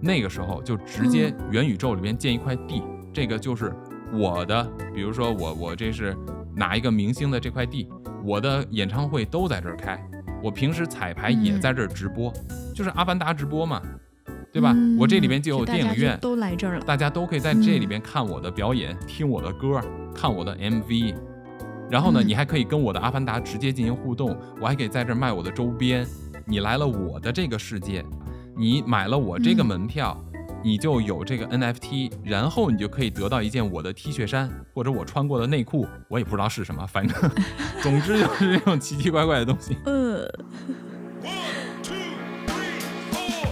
那个时候就直接元宇宙里边建一块地，这个就是我的，比如说我我这是哪一个明星的这块地，我的演唱会都在这儿开，我平时彩排也在这儿直播，就是阿凡达直播嘛，对吧？我这里边就有电影院，都来这儿了，大家都可以在这里边看我的表演，听我的歌，看我的 MV。然后呢，你还可以跟我的阿凡达直接进行互动，我还可以在这儿卖我的周边。你来了我的这个世界，你买了我这个门票，你就有这个 NFT，然后你就可以得到一件我的 T 恤衫或者我穿过的内裤，我也不知道是什么，反正总之就是这种奇奇怪怪的东西。呃。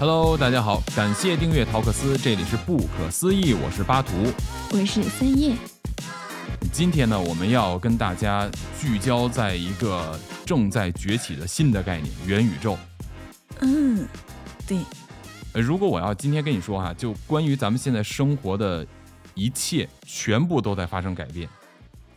Hello，大家好，感谢订阅陶克斯，这里是不可思议，我是巴图，我是三叶。今天呢，我们要跟大家聚焦在一个正在崛起的新的概念——元宇宙。嗯，对。呃，如果我要今天跟你说哈，就关于咱们现在生活的一切，全部都在发生改变，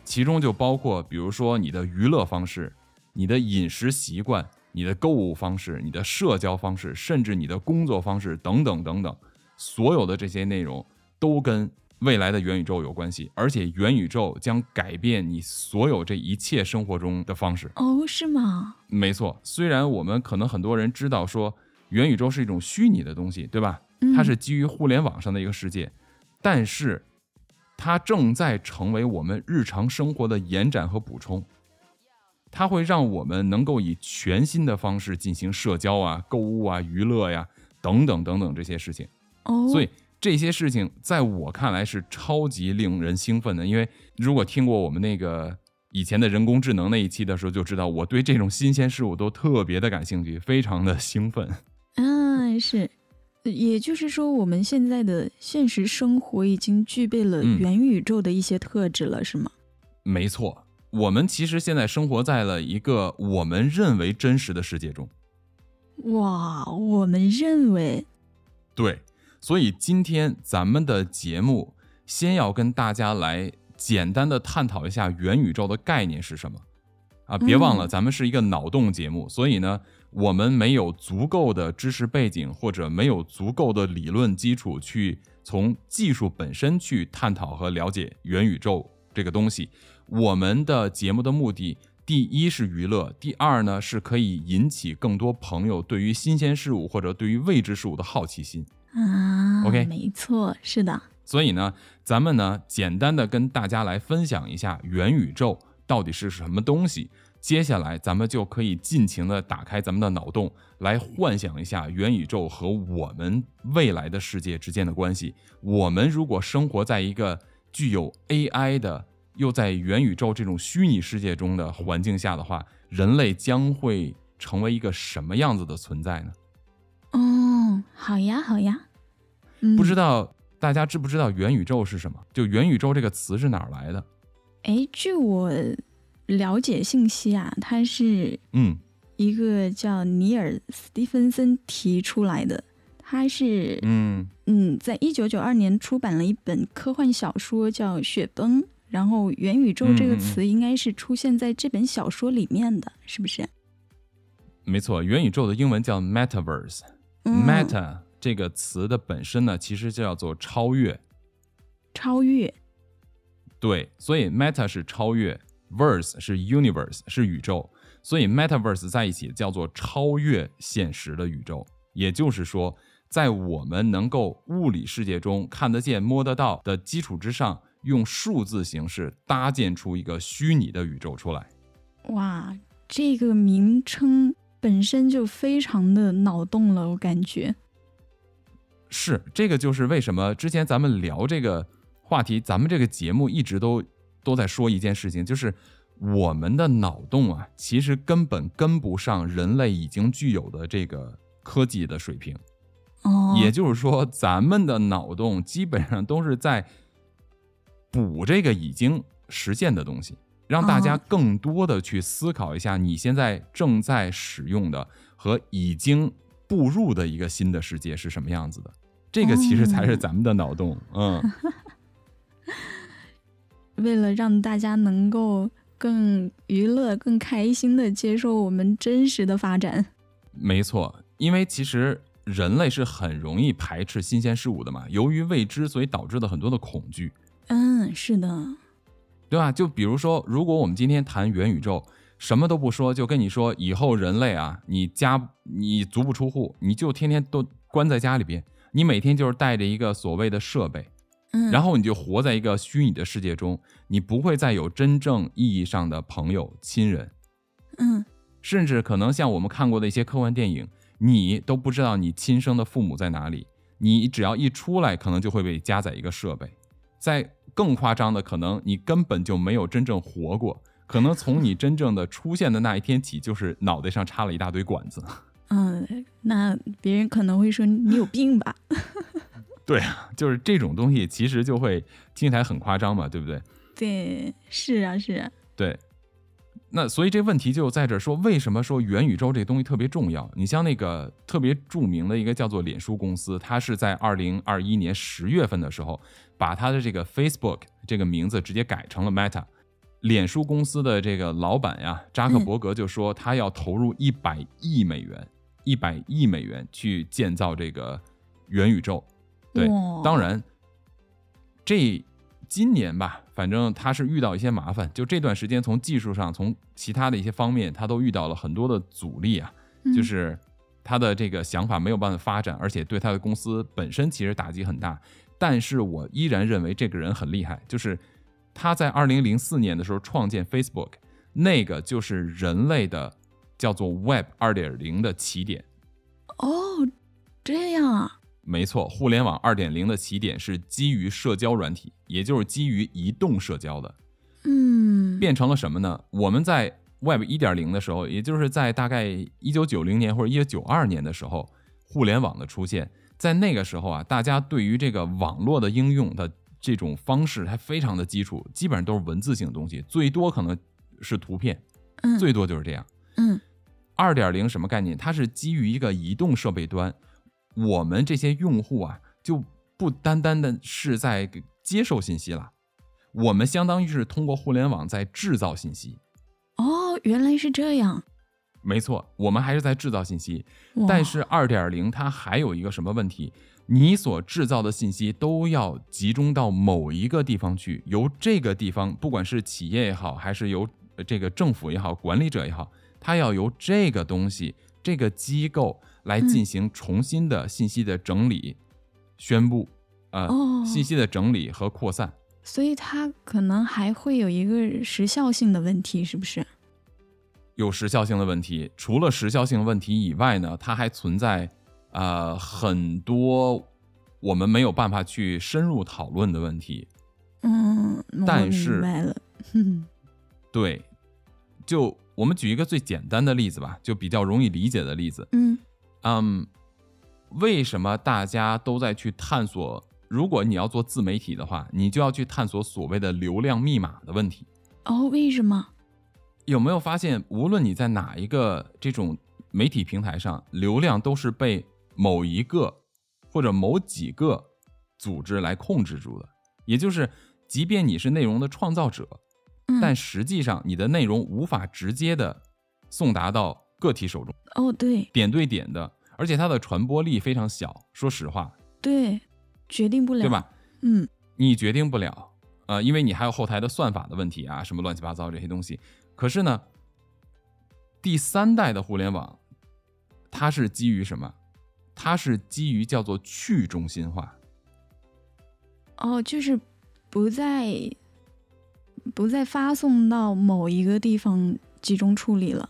其中就包括，比如说你的娱乐方式、你的饮食习惯、你的购物方式、你的社交方式，甚至你的工作方式等等等等，所有的这些内容都跟。未来的元宇宙有关系，而且元宇宙将改变你所有这一切生活中的方式。哦，是吗？没错。虽然我们可能很多人知道说元宇宙是一种虚拟的东西，对吧？它是基于互联网上的一个世界，但是它正在成为我们日常生活的延展和补充。它会让我们能够以全新的方式进行社交啊、购物啊、娱乐呀等等等等这些事情。哦，所以。这些事情在我看来是超级令人兴奋的，因为如果听过我们那个以前的人工智能那一期的时候，就知道我对这种新鲜事物都特别的感兴趣，非常的兴奋。嗯，是，也就是说，我们现在的现实生活已经具备了元宇宙的一些特质了，是吗？没错，我们其实现在生活在了一个我们认为真实的世界中。哇，我们认为？对。所以今天咱们的节目先要跟大家来简单的探讨一下元宇宙的概念是什么啊！别忘了，咱们是一个脑洞节目，所以呢，我们没有足够的知识背景或者没有足够的理论基础去从技术本身去探讨和了解元宇宙这个东西。我们的节目的目的，第一是娱乐，第二呢是可以引起更多朋友对于新鲜事物或者对于未知事物的好奇心。啊，OK，没错，是的。所以呢，咱们呢，简单的跟大家来分享一下元宇宙到底是什么东西。接下来，咱们就可以尽情的打开咱们的脑洞，来幻想一下元宇宙和我们未来的世界之间的关系。我们如果生活在一个具有 AI 的，又在元宇宙这种虚拟世界中的环境下的话，人类将会成为一个什么样子的存在呢？哦，好呀，好呀。不知道大家知不知道元宇宙是什么？就元宇宙这个词是哪儿来的？哎，据我了解信息啊，它是嗯，一个叫尼尔·斯蒂芬森提出来的。他是嗯嗯，在一九九二年出版了一本科幻小说叫《雪崩》，然后元宇宙这个词应该是出现在这本小说里面的，是不是？没错，元宇宙的英文叫 metaverse。meta 这个词的本身呢，其实叫做超越。超越。对，所以 meta 是超越，verse 是 universe 是宇宙，所以 metaverse 在一起叫做超越现实的宇宙。也就是说，在我们能够物理世界中看得见、摸得到的基础之上，用数字形式搭建出一个虚拟的宇宙出来。哇，这个名称。本身就非常的脑洞了，我感觉是这个，就是为什么之前咱们聊这个话题，咱们这个节目一直都都在说一件事情，就是我们的脑洞啊，其实根本跟不上人类已经具有的这个科技的水平。哦，也就是说，咱们的脑洞基本上都是在补这个已经实现的东西。让大家更多的去思考一下，你现在正在使用的和已经步入的一个新的世界是什么样子的？这个其实才是咱们的脑洞。嗯，为了让大家能够更娱乐、更开心的接受我们真实的发展。没错，因为其实人类是很容易排斥新鲜事物的嘛，由于未知，所以导致了很多的恐惧。嗯，是的，对吧？就比如说，如果我们今天谈元宇宙，什么都不说，就跟你说以后人类啊，你家你足不出户，你就天天都关在家里边，你每天就是带着一个所谓的设备，嗯，然后你就活在一个虚拟的世界中，你不会再有真正意义上的朋友、亲人，嗯甚至可能像我们看过的一些科幻电影，你都不知道你亲生的父母在哪里，你只要一出来，可能就会被加载一个设备。在更夸张的，可能你根本就没有真正活过，可能从你真正的出现的那一天起，就是脑袋上插了一大堆管子。嗯，那别人可能会说你有病吧？对啊，就是这种东西，其实就会听起来很夸张嘛，对不对？对，是啊，是啊，对，那所以这问题就在这儿说，为什么说元宇宙这东西特别重要？你像那个特别著名的一个叫做脸书公司，它是在二零二一年十月份的时候，把它的这个 Facebook 这个名字直接改成了 Meta。脸书公司的这个老板呀，扎克伯格就说他要投入一百亿美元，一百亿美元去建造这个元宇宙。对，当然，这今年吧，反正他是遇到一些麻烦，就这段时间从技术上，从其他的一些方面，他都遇到了很多的阻力啊，嗯就是他的这个想法没有办法发展，而且对他的公司本身其实打击很大。但是我依然认为这个人很厉害，就是他在二零零四年的时候创建 Facebook，那个就是人类的叫做 Web 二点零的起点。哦，这样啊，没错，互联网二点零的起点是基于社交软体，也就是基于移动社交的，嗯，变成了什么呢？我们在 Web 一点零的时候，也就是在大概一九九零年或者一九九二年的时候，互联网的出现，在那个时候啊，大家对于这个网络的应用的这种方式还非常的基础，基本上都是文字性的东西，最多可能是图片，嗯最多就是这样。嗯二点零什么概念？它是基于一个移动设备端，我们这些用户啊，就不单单的是在接受信息了，我们相当于是通过互联网在制造信息。哦，原来是这样，没错，我们还是在制造信息。但是二点零它还有一个什么问题？你所制造的信息都要集中到某一个地方去，由这个地方，不管是企业也好，还是由呃这个政府也好，管理者也好，它要由这个东西、这个机构来进行重新的信息的整理、宣布，呃，哦信息的整理和扩散。所以它可能还会有一个时效性的问题，是不是？有时效性的问题。除了时效性问题以外呢，它还存在呃很多我们没有办法去深入讨论的问题。嗯，我但是明白了，嗯 对，就我们举一个最简单的例子吧，就比较容易理解的例子。嗯嗯，为什么大家都在去探索？如果你要做自媒体的话，你就要去探索所谓的流量密码的问题。哦，为什么？有没有发现，无论你在哪一个这种媒体平台上，流量都是被某一个或者某几个组织来控制住的。也就是，即便你是内容的创造者，嗯，但实际上你的内容无法直接的送达到个体手中，哦，对点对点的，而且它的传播力非常小。说实话，对，决定不了，对吧？？嗯你决定不了，呃，因为你还有后台的算法的问题啊，什么乱七八糟这些东西。可是呢，第三代的互联网，它是基于什么？它是基于叫做去中心化。哦，就是不再不再发送到某一个地方集中处理了。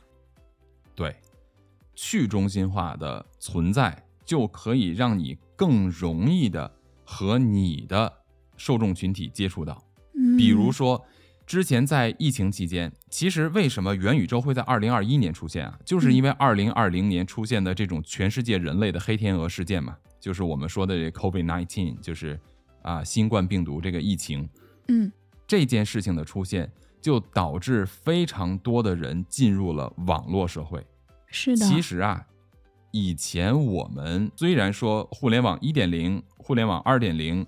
对，去中心化的存在就可以让你更容易的和你的受众群体接触到。嗯，比如说，之前在疫情期间，其实为什么元宇宙会在二零二一年出现啊？就是因为二零二零年出现的这种全世界人类的黑天鹅事件嘛，就是我们说的这 COVID nineteen，就是啊新冠病毒这个疫情嗯这件事情的出现，就导致非常多的人进入了网络社会。是的，其实啊，以前我们虽然说互联网一点零、互联网二点零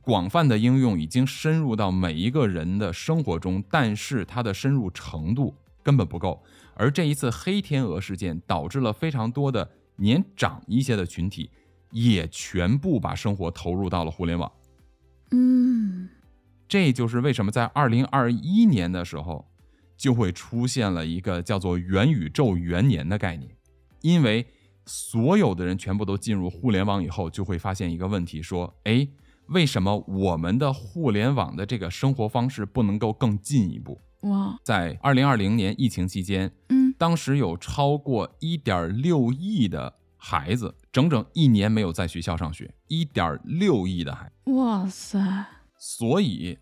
广泛的应用已经深入到每一个人的生活中，但是它的深入程度根本不够。而这一次黑天鹅事件导致了非常多的年长一些的群体也全部把生活投入到了互联网。嗯，这就是为什么在二零二一年的时候就会出现了一个叫做元宇宙元年的概念，因为所有的人全部都进入互联网以后，就会发现一个问题：说，哎，为什么我们的互联网的这个生活方式不能够更进一步？哇，在二零二零年疫情期间，嗯，当时有超过一点六亿的孩子，整整一年没有在学校上学，一点六亿的孩子，哇塞，所以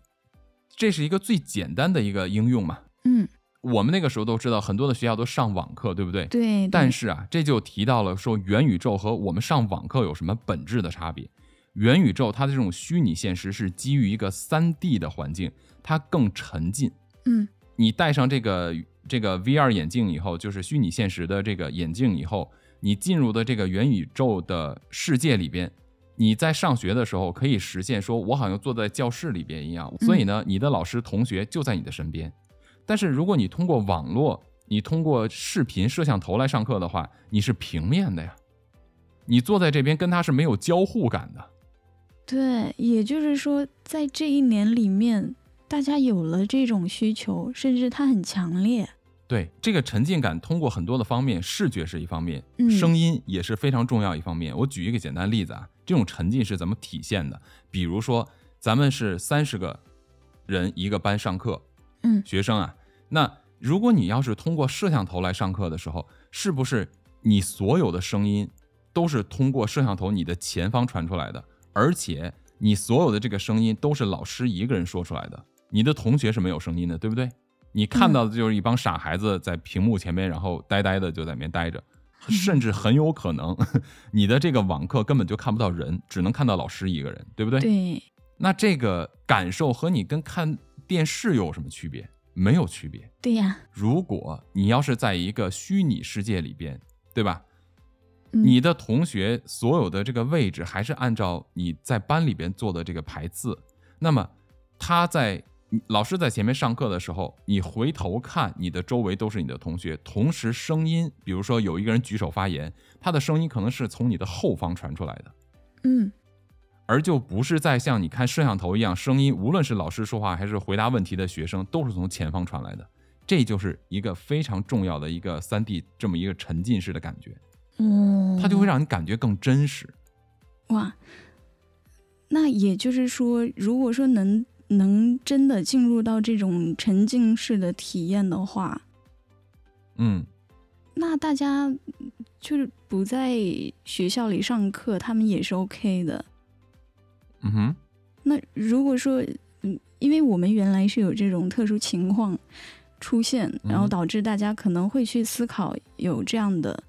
这是一个最简单的一个应用嘛。嗯，我们那个时候都知道，很多的学校都上网课，对不对？对，但是啊，这就提到了说元宇宙和我们上网课有什么本质的差别。元宇宙它的这种虚拟现实是基于一个三 D 的环境，它更沉浸。嗯，你戴上这个这个 VR 眼镜以后，就是虚拟现实的这个眼镜以后，你进入的这个元宇宙的世界里边，你在上学的时候可以实现说，我好像坐在教室里边一样。所以呢，你的老师同学就在你的身边。但是如果你通过网络，你通过视频摄像头来上课的话，你是平面的呀，你坐在这边跟他是没有交互感的。对，也就是说，在这一年里面。大家有了这种需求，甚至它很强烈。对这个沉浸感，通过很多的方面，视觉是一方面，嗯声音也是非常重要一方面。我举一个简单例子啊，这种沉浸是怎么体现的？比如说，咱们是三十个人一个班上课，嗯学生啊，那如果你要是通过摄像头来上课的时候，是不是你所有的声音都是通过摄像头你的前方传出来的？而且你所有的这个声音都是老师一个人说出来的。你的同学是没有声音的，对不对？你看到的就是一帮傻孩子在屏幕前面，然后呆呆的就在那边待着，甚至很有可能你的这个网课根本就看不到人，只能看到老师一个人，对不对？对。那这个感受和你跟看电视又有什么区别？没有区别。对呀。如果你要是在一个虚拟世界里边，对吧？嗯、你的同学所有的这个位置还是按照你在班里边做的这个排次，那么他在。老师在前面上课的时候，你回头看，你的周围都是你的同学，同时声音，比如说有一个人举手发言，他的声音可能是从你的后方传出来的，嗯，而就不是在像你看摄像头一样，声音无论是老师说话还是回答问题的学生，都是从前方传来的，这就是一个非常重要的一个三 D 这么一个沉浸式的感觉，嗯，它就会让你感觉更真实。哇，那也就是说，如果说能。能真的进入到这种沉浸式的体验的话，嗯，那大家就是不在学校里上课，他们也是 OK 的。嗯哼。那如果说，嗯，因为我们原来是有这种特殊情况出现，然后导致大家可能会去思考有这样的，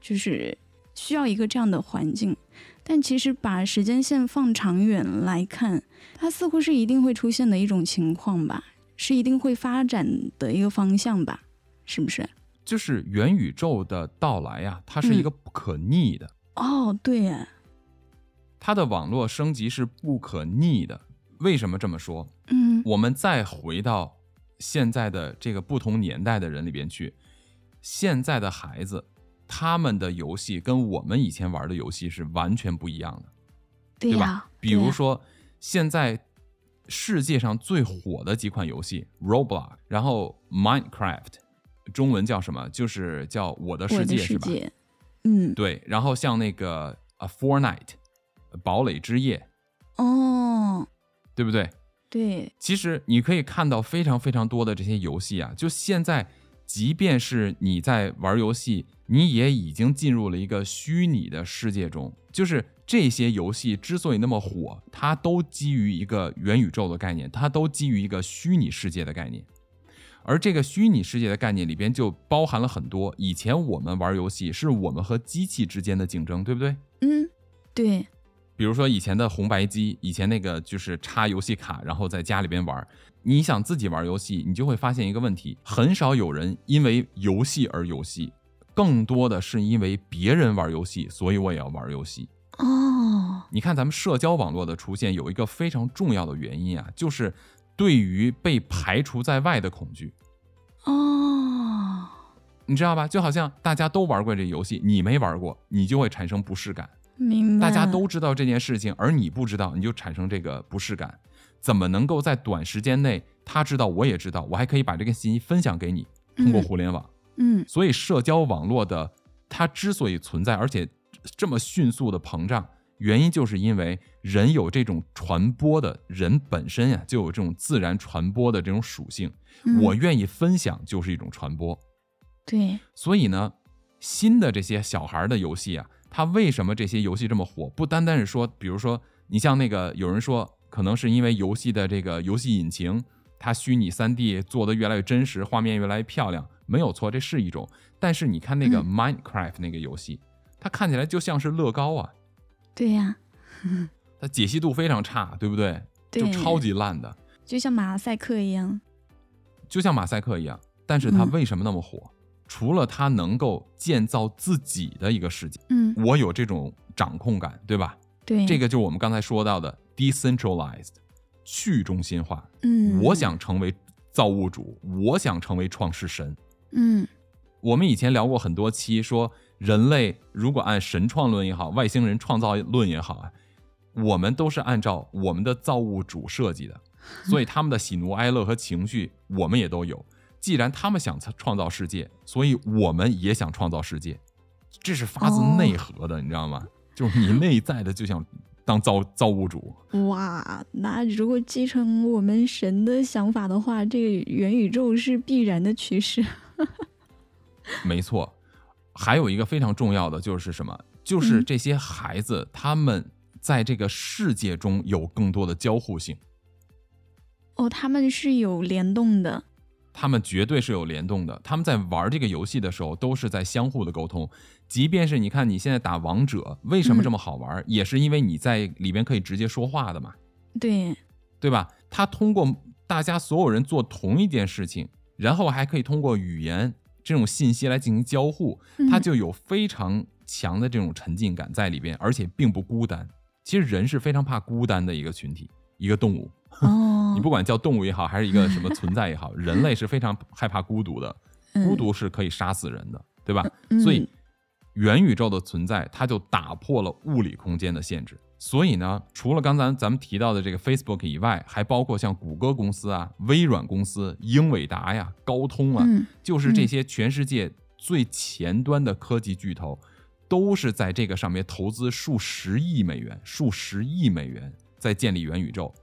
就是需要一个这样的环境。但其实把时间线放长远来看，它似乎是一定会出现的一种情况吧，是一定会发展的一个方向吧，是不是？就是元宇宙的到来呀，它是一个不可逆的。哦，对呀，它的网络升级是不可逆的。为什么这么说？嗯，我们再回到现在的这个不同年代的人里边去，现在的孩子。他们的游戏跟我们以前玩的游戏是完全不一样的，对吧？比如说，现在世界上最火的几款游戏，Roblox，然后 Minecraft，中文叫什么？就是叫我的世界，是吧？嗯，对。然后像那个啊，Fortnite，堡垒之夜，哦，对不对？对。其实你可以看到非常非常多的这些游戏啊，就现在，即便是你在玩游戏。你也已经进入了一个虚拟的世界中，就是这些游戏之所以那么火，它都基于一个元宇宙的概念，它都基于一个虚拟世界的概念。而这个虚拟世界的概念里边就包含了很多以前我们玩游戏是我们和机器之间的竞争，对不对？嗯，对。比如说以前的红白机，以前那个就是插游戏卡，然后在家里边玩。你想自己玩游戏，你就会发现一个问题：很少有人因为游戏而游戏。更多的是因为别人玩游戏，所以我也要玩游戏。哦，你看咱们社交网络的出现有一个非常重要的原因啊，就是对于被排除在外的恐惧。哦，你知道吧？就好像大家都玩过这游戏，你没玩过，你就会产生不适感。明白。大家都知道这件事情，而你不知道，你就产生这个不适感。怎么能够在短时间内，他知道，我也知道，我还可以把这个信息分享给你？通过互联网，嗯，所以社交网络的它之所以存在，而且这么迅速的膨胀，原因就是因为人有这种传播的，人本身呀就有这种自然传播的这种属性。我愿意分享就是一种传播。对，所以呢，新的这些小孩的游戏啊，它为什么这些游戏这么火？不单单是说，比如说你像那个有人说。可能是因为游戏的这个游戏引擎，它虚拟三 D 做的越来越真实，画面越来越漂亮，没有错，这是一种。但是你看那个 Minecraft 那个游戏，它看起来就像是乐高啊。对呀，它解析度非常差，对不对？就超级烂的，就像马赛克一样。就像马赛克一样，但是它为什么那么火？除了他能够建造自己的一个世界，嗯，我有这种掌控感，对吧？对，这个就是我们刚才说到的。decentralized，去中心化。嗯，我想成为造物主，我想成为创世神。嗯，我们以前聊过很多期，说人类如果按神创论也好，外星人创造论也好啊，我们都是按照我们的造物主设计的，所以他们的喜怒哀乐和情绪我们也都有。既然他们想创造世界，所以我们也想创造世界，这是发自内核的，你知道吗？就是你内在的就想。当造造物主哇，那如果继承我们神的想法的话，这个元宇宙是必然的趋势。没错，还有一个非常重要的就是什么？就是这些孩子他们在这个世界中有更多的交互性。哦，他们是有联动的。他们绝对是有联动的。他们在玩这个游戏的时候，都是在相互的沟通。即便是你看你现在打王者，为什么这么好玩？也是因为你在里边可以直接说话的嘛。对，对吧？他通过大家所有人做同一件事情，然后还可以通过语言这种信息来进行交互，他就有非常强的这种沉浸感在里边，而且并不孤单。其实人是非常怕孤单的一个群体，一个动物。哦，你不管叫动物也好，还是一个什么 存在也好，人类是非常害怕孤独的，孤独是可以杀死人的，对吧？所以元宇宙的存在，它就打破了物理空间的限制。所以呢，除了刚才咱们提到的这个 Facebook 以外，还包括像谷歌公司啊、微软公司、英伟达呀、高通啊，就是这些全世界最前端的科技巨头，都是在这个上面投资数十亿美元、数十亿美元在建立元宇宙。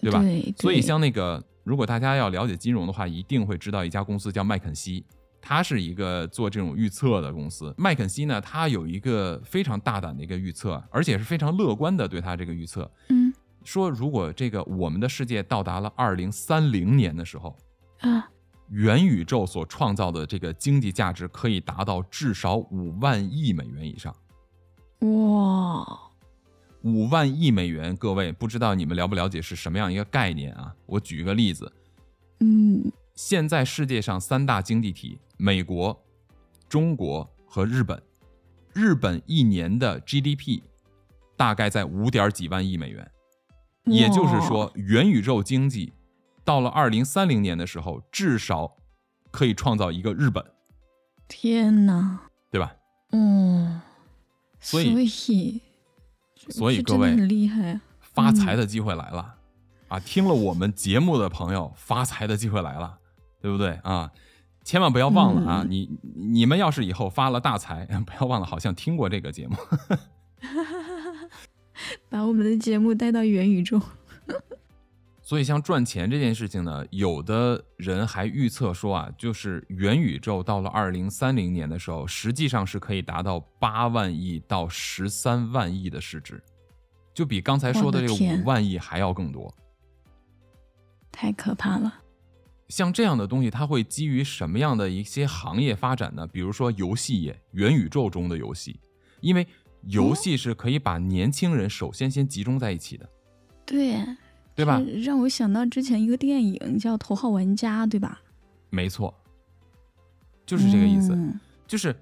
对吧？所以像那个，如果大家要了解金融的话，一定会知道一家公司叫麦肯锡，它是一个做这种预测的公司。麦肯锡呢，它有一个非常大胆的一个预测，而且是非常乐观的对它这个预测。嗯，说如果这个我们的世界到达了二零三零年的时候，啊，元宇宙所创造的这个经济价值可以达到至少五万亿美元以上。哇！五万亿美元，各位不知道你们了不了解是什么样一个概念啊？我举一个例子，嗯，现在世界上三大经济体，美国、中国和日本，日本一年的 GDP 大概在五点几万亿美元，也就是说，元宇宙经济到了二零三零年的时候，至少可以创造一个日本。天哪，对吧？嗯，所以。所以各位，很厉害，发财的机会来了啊！听了我们节目的朋友，发财的机会来了，对不对啊？千万不要忘了啊！你你们要是以后发了大财，不要忘了，好像听过这个节目，把我们的节目带到元宇宙。所以，像赚钱这件事情呢，有的人还预测说啊，就是元宇宙到了二零三零年的时候，实际上是可以达到八万亿到十三万亿的市值，就比刚才说的这个五万亿还要更多。太可怕了！像这样的东西，它会基于什么样的一些行业发展呢？比如说游戏业，元宇宙中的游戏，因为游戏是可以把年轻人首先先集中在一起的。对。对吧？让我想到之前一个电影叫《头号玩家》，对吧？没错，就是这个意思。就是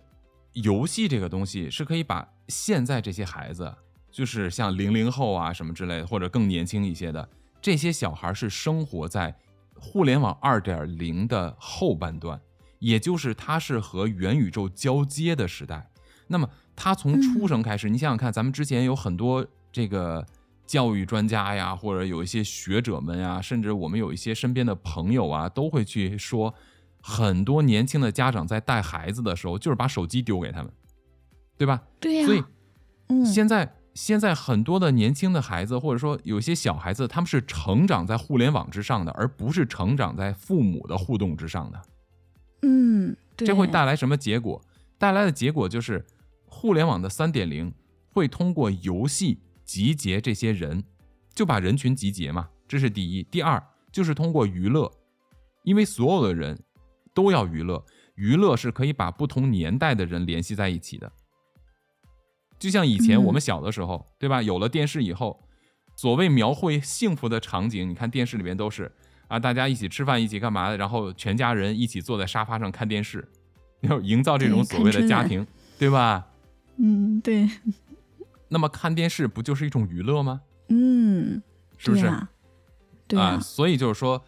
游戏这个东西是可以把现在这些孩子，就是像零零后啊什么之类的，或者更年轻一些的这些小孩，是生活在互联网二点零的后半段，也就是它是和元宇宙交接的时代。那么他从出生开始，你想想看，咱们之前有很多这个教育专家呀，或者有一些学者们呀，甚至我们有一些身边的朋友啊，都会去说，很多年轻的家长在带孩子的时候，就是把手机丢给他们，对吧？对呀。所以，嗯，现在。现在很多的年轻的孩子，或者说有些小孩子，他们是成长在互联网之上的，而不是成长在父母的互动之上的。嗯，这会带来什么结果？带来的结果就是，互联网的三点零会通过游戏集结这些人，就把人群集结嘛，这是第一。第二就是通过娱乐，因为所有的人都要娱乐，娱乐是可以把不同年代的人联系在一起的。就像以前我们小的时候，对吧？有了电视以后，所谓描绘幸福的场景，你看电视里面都是啊，大家一起吃饭，一起干嘛的，然后全家人一起坐在沙发上看电视，要营造这种所谓的家庭，对吧？嗯，对。那么看电视不就是一种娱乐吗？嗯，是不是？对啊。所以就是说，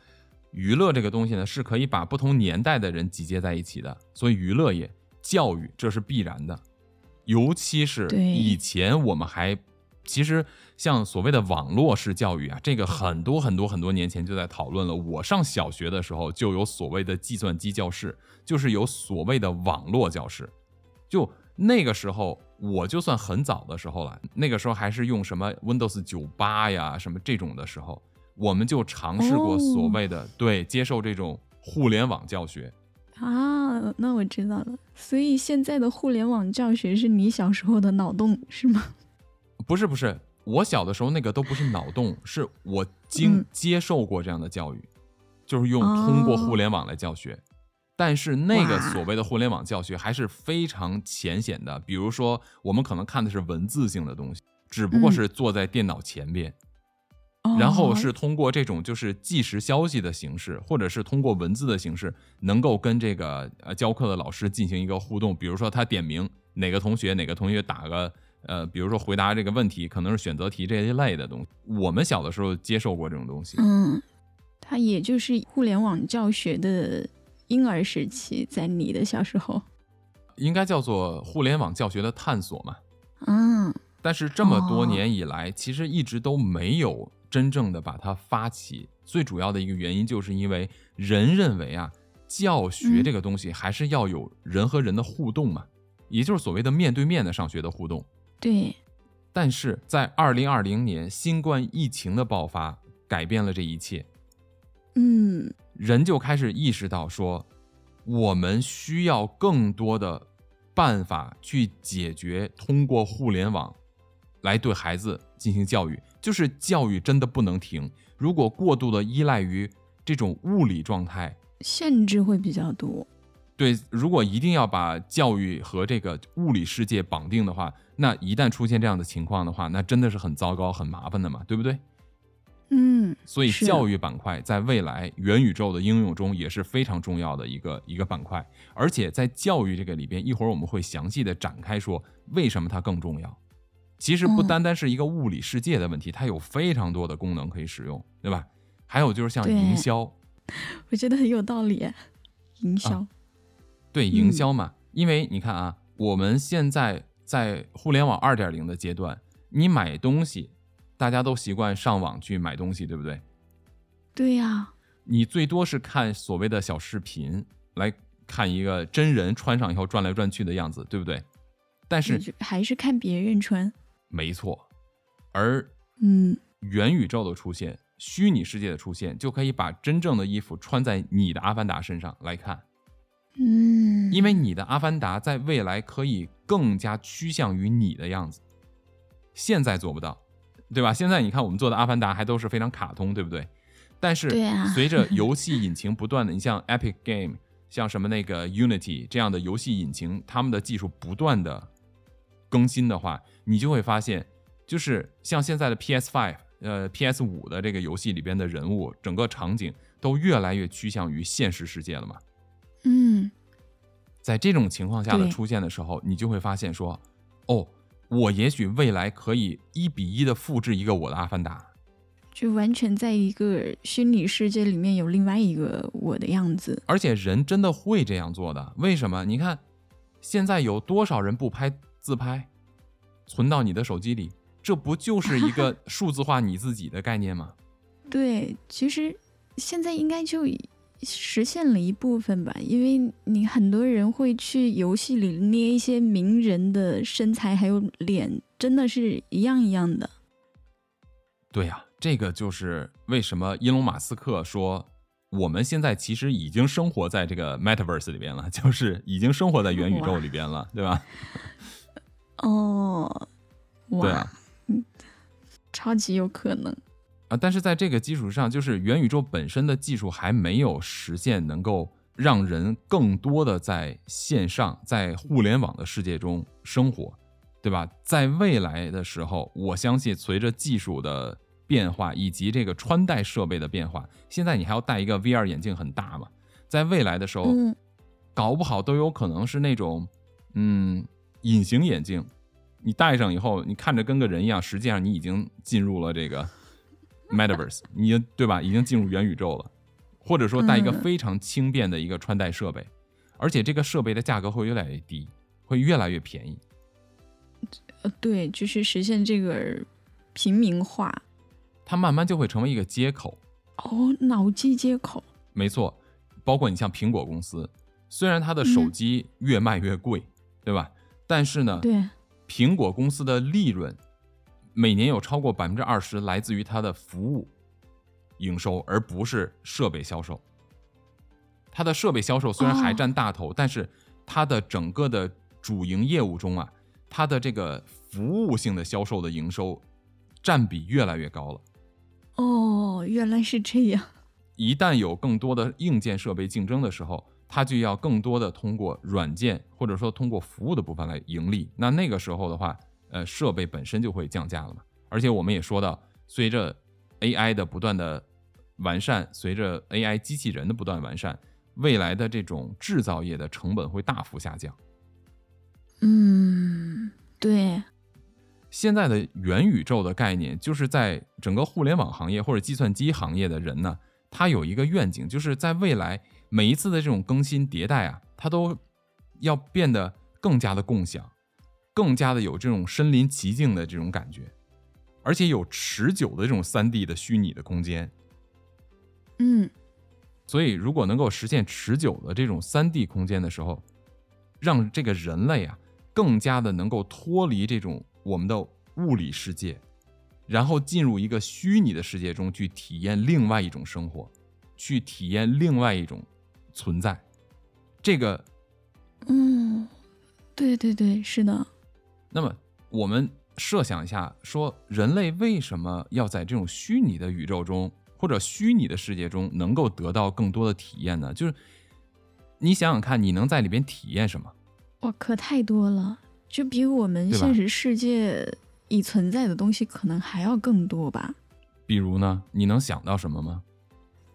娱乐这个东西呢，是可以把不同年代的人集结在一起的。所以娱乐业、教育这是必然的。尤其是以前我们还，其实像所谓的网络式教育啊，这个很多很多很多年前就在讨论了。我上小学的时候就有所谓的计算机教室，就是有所谓的网络教室。就那个时候，我就算很早的时候了，那个时候还是用什么 Windows 九八呀什么这种的时候，我们就尝试过所谓的对接受这种互联网教学。啊，那我知道了。所以现在的互联网教学是你小时候的脑洞是吗？不是不是，我小的时候那个都不是脑洞，是我经接受过这样的教育，就是用通过互联网来教学。但是那个所谓的互联网教学还是非常浅显的，比如说我们可能看的是文字性的东西，只不过是坐在电脑前边。然后是通过这种就是即时消息的形式，或者是通过文字的形式，能够跟这个呃教课的老师进行一个互动。比如说他点名哪个同学，哪个同学打个呃，比如说回答这个问题，可能是选择题这一类的东西。我们小的时候接受过这种东西。嗯，它也就是互联网教学的婴儿时期，在你的小时候，应该叫做互联网教学的探索嘛。嗯，但是这么多年以来，其实一直都没有。真正的把它发起，最主要的一个原因，就是因为人认为啊，教学这个东西还是要有人和人的互动嘛，也就是所谓的面对面的上学的互动。对。但是在二零二零年，新冠疫情的爆发改变了这一切。嗯。人就开始意识到说，我们需要更多的办法去解决通过互联网来对孩子进行教育。就是教育真的不能停，如果过度的依赖于这种物理状态，限制会比较多。对，如果一定要把教育和这个物理世界绑定的话，那一旦出现这样的情况的话，那真的是很糟糕、很麻烦的嘛，对不对？嗯。所以教育板块在未来元宇宙的应用中也是非常重要的一个一个板块，而且在教育这个里边，一会儿我们会详细的展开说为什么它更重要。其实不单单是一个物理世界的问题，它有非常多的功能可以使用，对吧？还有就是像营销，我觉得很有道理。营销，对营销嘛，因为你看啊，我们现在在互联网二点零的阶段，你买东西，大家都习惯上网去买东西，对不对？对呀。你最多是看所谓的小视频，来看一个真人穿上以后转来转去的样子，对不对？但是还是看别人穿。没错，而嗯，元宇宙的出现，虚拟世界的出现，就可以把真正的衣服穿在你的阿凡达身上来看，嗯，因为你的阿凡达在未来可以更加趋向于你的样子，现在做不到，对吧？现在你看我们做的阿凡达还都是非常卡通，对不对？但是随着 游戏引擎不断的，你像 Epic Game，像什么那个 Unity 这样的游戏引擎，他们的技术不断的。更新的话，你就会发现，就是像现在的 PS Five，呃，PS 五的这个游戏里边的人物，整个场景都越来越趋向于现实世界了嘛。嗯，在这种情况下的出现的时候，你就会发现说，哦，我也许未来可以一比一的复制一个我的阿凡达，就完全在一个虚拟世界里面有另外一个我的样子。而且人真的会这样做的，为什么？你看，现在有多少人不拍自拍，存到你的手机里？这不就是一个 数字化你自己的概念吗？对，其实现在应该就实现了一部分吧，因为你很多人会去游戏里捏一些名人的身材还有脸，真的是一样一样的。对呀，这个就是为什么伊隆马斯克说，我们现在其实已经生活在这个 Metaverse 里边了，就是已经生活在元宇宙里边了，对吧？哦，对啊，超级有可能啊！但是在这个基础上，就是元宇宙本身的技术还没有实现能够让人更多的在线上，在互联网的世界中生活。对吧？在未来的时候，我相信随着技术的变化以及这个穿戴设备的变化，现在你还要戴一个 VR 眼镜很大嘛？在未来的时候，搞不好都有可能是那种嗯隐形眼镜，你戴上以后，你看着跟个人一样，实际上你已经进入了这个 Metaverse，你对吧？已经进入元宇宙了，或者说带一个非常轻便的一个穿戴设备，而且这个设备的价格会越来越低，会越来越便宜。呃，对，就是实现这个平民化，它慢慢就会成为一个接口。哦，脑机接口，没错。包括你像苹果公司，虽然它的手机越卖越贵，对吧？但是呢，对，苹果公司的利润每年有超过百分之二十来自于它的服务营收，而不是设备销售。它的设备销售虽然还占大头，但是它的整个的主营业务中啊。它的这个服务性的销售的营收占比越来越高了。哦，原来是这样。一旦有更多的硬件设备竞争的时候，它就要更多的通过软件或者说通过服务的部分来盈利。那那个时候的话，呃，设备本身就会降价了嘛。而且我们也说到，随着 AI 的不断的完善，随着 AI 机器人的不断完善，未来的这种制造业的成本会大幅下降。嗯，对。现在的元宇宙的概念，就是在整个互联网行业或者计算机行业的人呢，他有一个愿景，就是在未来每一次的这种更新迭代啊，它都要变得更加的共享，更加的有这种身临其境的这种感觉，而且有持久的这种三 D 的虚拟的空间。嗯，所以如果能够实现持久的这种三 D 空间的时候，让这个人类啊。更加的能够脱离这种我们的物理世界，然后进入一个虚拟的世界中去体验另外一种生活，去体验另外一种存在。这个，嗯，对对对，是的。那么我们设想一下，说人类为什么要在这种虚拟的宇宙中或者虚拟的世界中能够得到更多的体验呢？就是你想想看，你能在里边体验什么？哇，可太多了，就比我们现实世界已存在的东西可能还要更多吧。比如呢？你能想到什么吗？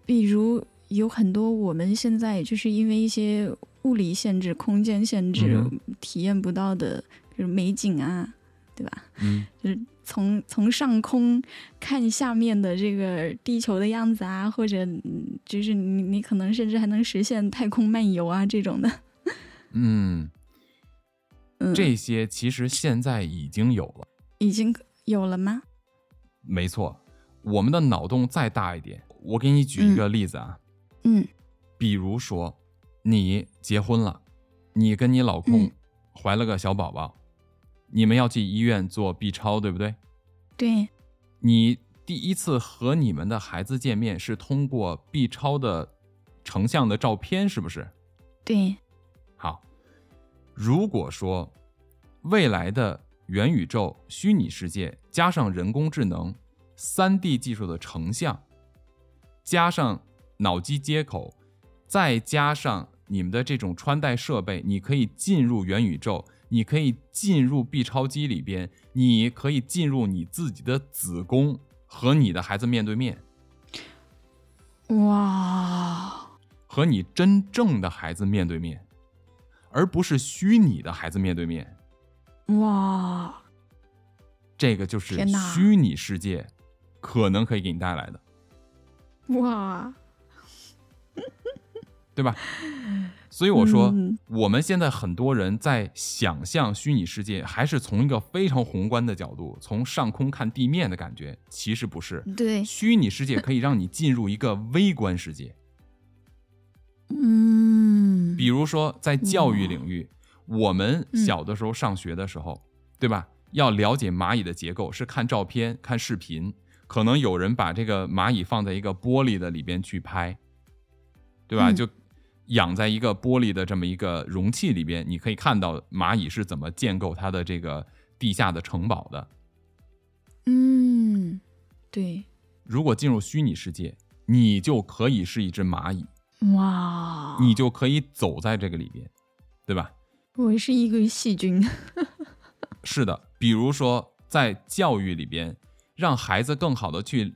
比如有很多我们现在就是因为一些物理限制、空间限制体验不到的，就是美景啊，对吧？嗯，就是从从上空看下面的这个地球的样子啊，或者就是你你可能甚至还能实现太空漫游啊这种的。嗯。这些其实现在已经有了，已经有了吗？没错，我们的脑洞再大一点，我给你举一个例子啊，嗯，比如说你结婚了，你跟你老公怀了个小宝宝，你们要去医院做 B 超，对不对？对。你第一次和你们的孩子见面是通过 B 超的成像的照片，是不是？对。好。如果说未来的元宇宙虚拟世界加上人工智能、三 D 技术的成像，加上脑机接口，再加上你们的这种穿戴设备，你可以进入元宇宙，你可以进入 B 超机里边，你可以进入你自己的子宫和你的孩子面对面。哇！和你真正的孩子面对面。而不是虚拟的孩子面对面，哇，这个就是虚拟世界可能可以给你带来的，哇，对吧？所以我说，嗯我们现在很多人在想象虚拟世界，还是从一个非常宏观的角度，从上空看地面的感觉，其实不是。对，虚拟世界可以让你进入一个微观世界，嗯，比如说在教育领域，我们小的时候上学的时候，对吧？要了解蚂蚁的结构，是看照片、看视频，可能有人把这个蚂蚁放在一个玻璃的里边去拍，对吧？嗯就养在一个玻璃的这么一个容器里边，你可以看到蚂蚁是怎么建构它的这个地下的城堡的。嗯，对，如果进入虚拟世界，你就可以是一只蚂蚁，哇，你就可以走在这个里边，对吧？我是一个细菌，是的，比如说在教育里边，让孩子更好的去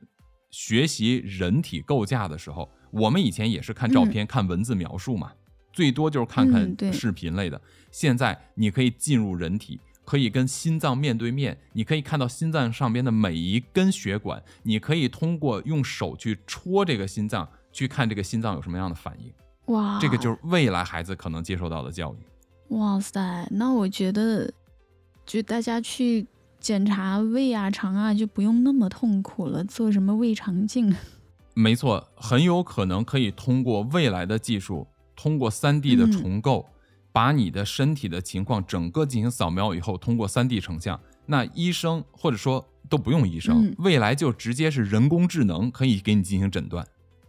学习人体构架的时候，我们以前也是看照片、看文字描述嘛，最多就是看看视频类的。现在你可以进入人体，可以跟心脏面对面，你可以看到心脏上边的每一根血管，你可以通过用手去戳这个心脏，去看这个心脏有什么样的反应。哇，这个就是未来孩子可能接受到的教育。哇塞，那我觉得，就大家去检查胃啊、肠啊，就不用那么痛苦了，做什么胃肠镜？没错，很有可能可以通过未来的技术，通过 3D 的嗯。重构，把你的身体的情况整个进行扫描以后，通过 3D 成像，那医生或者说都不用医生，嗯未来就直接是人工智能可以给你进行诊断，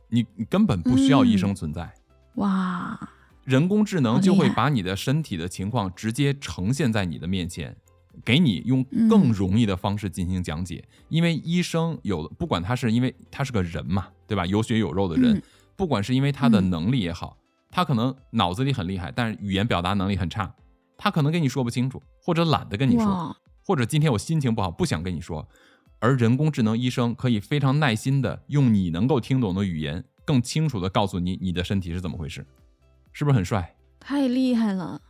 你你根本不需要医生存在。哇，人工智能就会把你的身体的情况直接呈现在你的面前，给你用更嗯容易的方式进行讲解。因为医生有不管他是因为他是个人嘛，对吧？有血有肉的人，嗯不管是因为他的嗯能力也好，他可能脑子里很厉害，但是语言表达能力很差，他可能跟你说不清楚，或者懒得跟你说，或者今天我心情不好不想跟你说。而人工智能医生可以非常耐心的用你能够听懂的语言，更清楚的告诉你你的身体是怎么回事，是不是很帅？太厉害了！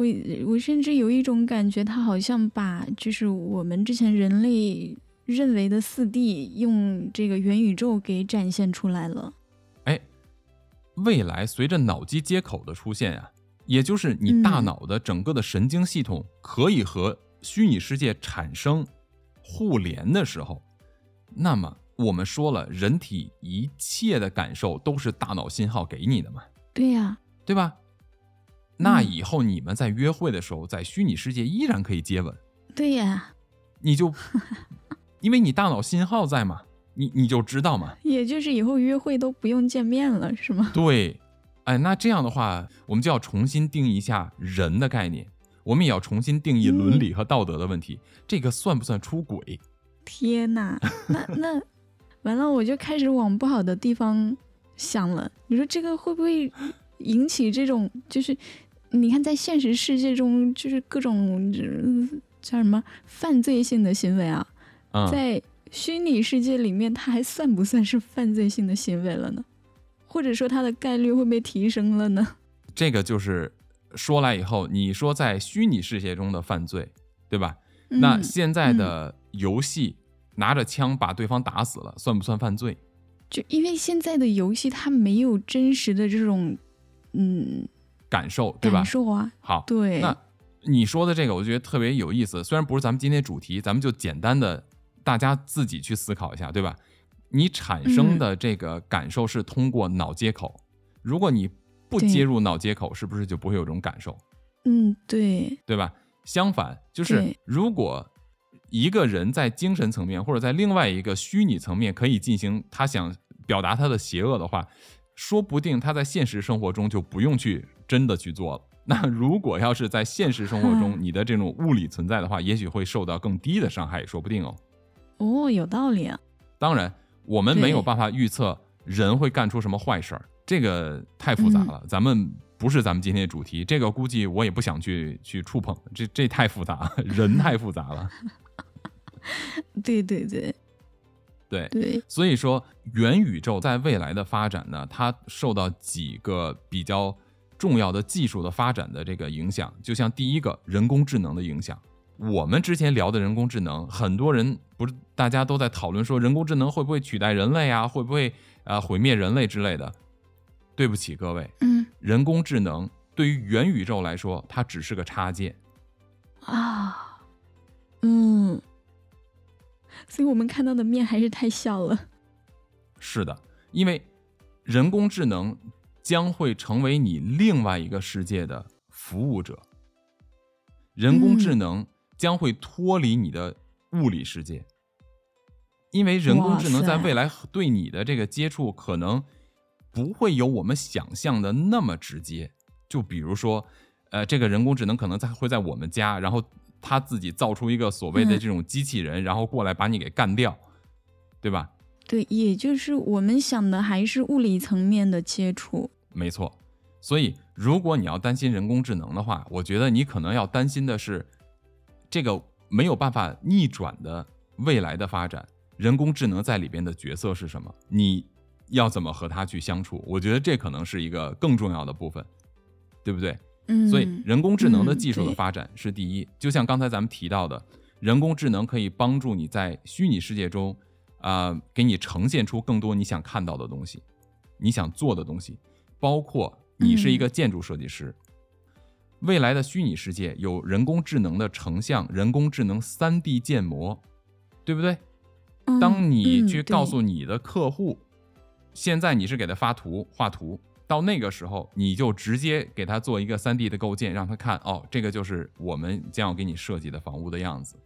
我我甚至有一种感觉，他好像把就是我们之前人类认为的四 D 用这个元宇宙给展现出来了。哎，未来随着脑机接口的出现啊，也就是你大嗯脑的整个的神经系统可以和虚拟世界产生互联的时候，那么我们说了，人体一切的感受都是大脑信号给你的嘛，对呀、对吧？那嗯以后你们在约会的时候，在虚拟世界依然可以接吻，对呀、你就 因为你大脑信号在嘛，你你就知道嘛，也就是以后约会都不用见面了，是吗？对，哎，那这样的话，我们就要重新定义一下人的概念，我们也要重新定义伦理和道德的问题。这个算不算出轨？天呐，那那完了，我就开始往不好的地方想了。你说这个会不会引起这种，就是你看在现实世界中，就是各种、呃叫什么犯罪性的行为啊，嗯，在虚拟世界里面，它还算不算是犯罪性的行为了呢？或者说它的概率会被提升了呢？这个就是说来以后，你说在虚拟世界中的犯罪，对吧？那嗯现在的游戏拿着枪把对方打死了，算不算犯罪？就因为现在的游戏它没有真实的这种嗯感受，对吧感？受啊，好，对，那你说的这个，我觉得特别有意思。虽然不是咱们今天主题，咱们就简单的大家自己去思考一下，对吧？你产生的这个感受是通过脑接口，如果你不接入脑接口，是不是就不会有这种感受，嗯对，对吧？相反，就是如果一个人在精神层面或者在另外一个虚拟层面可以进行他想表达他的邪恶的话，说不定他在现实生活中就不用去真的去做了。那如果要是在现实生活中你的这种物理存在的话，也许会受到更低的伤害，也说不定哦。哦，有道理啊，当然，我们没有办法预测人会干出什么坏事儿，这个太复杂了。咱们不是咱们今天的主题，这个估计我也不想去去触碰，这这太复杂，人太复杂了。对对对对，对，所以说元宇宙在未来的发展呢，它受到几个比较重要的技术的发展的这个影响，就像第一个人工智能的影响，我们之前聊的人工智能，很多人不是大家都在讨论说人工智能会不会取代人类啊，会不会啊毁灭人类之类的。对不起各位，嗯人工智能对于元宇宙来说，它只是个插件。啊，嗯，所以我们看到的面还是太小了。是的，因为人工智能将会成为你另外一个世界的服务者，人工智能将会脱离你的物理世界，因为人工智能在未来对你的这个接触可能不会有我们想象的那么直接。就比如说，呃，这个人工智能可能在会在我们家，然后他自己造出一个所谓的嗯这种机器人，然后过来把你给干掉，对吧？对，也就是我们想的还是物理层面的接触。没错，所以如果你要担心人工智能的话，我觉得你可能要担心的是这个没有办法逆转的未来的发展。人工智能在里边的角色是什么？你要怎么和它去相处？我觉得这可能是一个更重要的部分，对不对？嗯，所以人工智能的嗯技术的发展是第一，就像刚才咱们提到的，人工智能可以帮助你在虚拟世界中，啊、给你呈现出更多你想看到的东西，你想做的东西，包括你是一个建筑设计师，未来的虚拟世界有人工智能的成像、人工智能 3D 建模，对不对？嗯当你嗯去告诉你的客户，现在你是给他发图画图，到那个时候你就直接给他做一个 3D 的构建，让他看哦，这个就是我们将要给你设计的房屋的样子，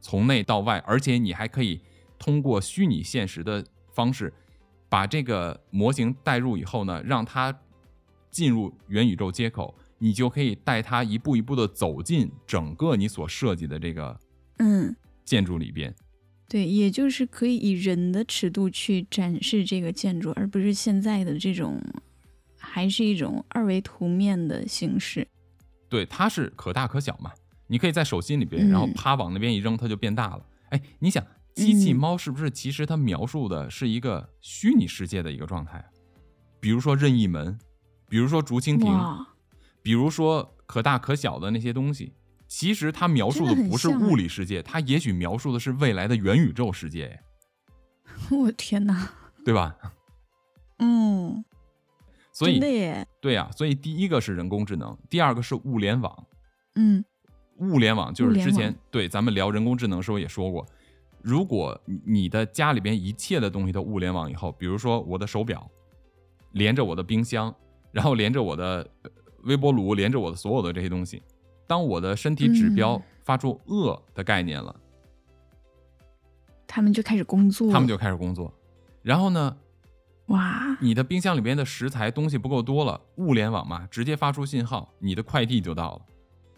从内到外，而且你还可以通过虚拟现实的方式，把这个模型带入以后呢，让它进入元宇宙接口，你就可以带它一步一步的走进整个你所设计的这个嗯，建筑里边。对，也就是可以以人的尺度去展示这个建筑，而不是现在的这种，还是一种二维图面的形式。对，它是可大可小嘛，你可以在手心里边，然后嗯啪往那边一扔，它就变大了。哎，你想，机器嗯猫是不是其实它描述的是一个虚拟世界的一个状态？啊比如说任意门，比如说竹蜻蜓，比如说可大可小的那些东西，其实它描述的不是物理世界，它也许描述的是未来的元宇宙世界，我天哪！对吧？嗯，所以。对呀、所以第一个是人工智能，第二个是物联网。嗯物联网就是之前对咱们聊人工智能的时候也说过，如果你你的家里边一切的东西都物联网以后，比如说我的手表连着我的冰箱，然后连着我的呃微波炉，连着我的所有的这些东西，当我的身体指标嗯发出饿的概念了，他们就开始工作，他们就开始工作。然后呢，哇，你的冰箱里边的食材东西不够多了，物联网嘛，直接发出信号，你的快递就到了。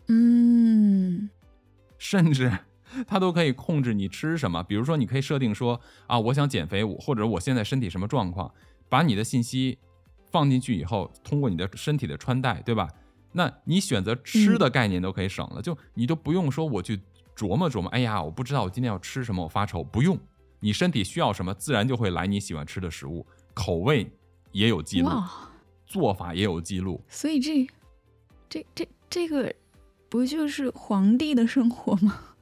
嗯甚至它都可以控制你吃什么。比如说，你可以设定说啊，我想减肥，我或者我现在身体什么状况，把你的信息放进去以后，通过你的身体的穿戴，对吧？那你选择吃的概念都可以省了，就你都不用说我去琢磨琢磨，哎呀，我不知道我今天要吃什么，我发愁，不用，你身体需要什么，自然就会来你喜欢吃的食物，口味也有记录，做法也有记录，所以这这这这个不就是皇帝的生活吗？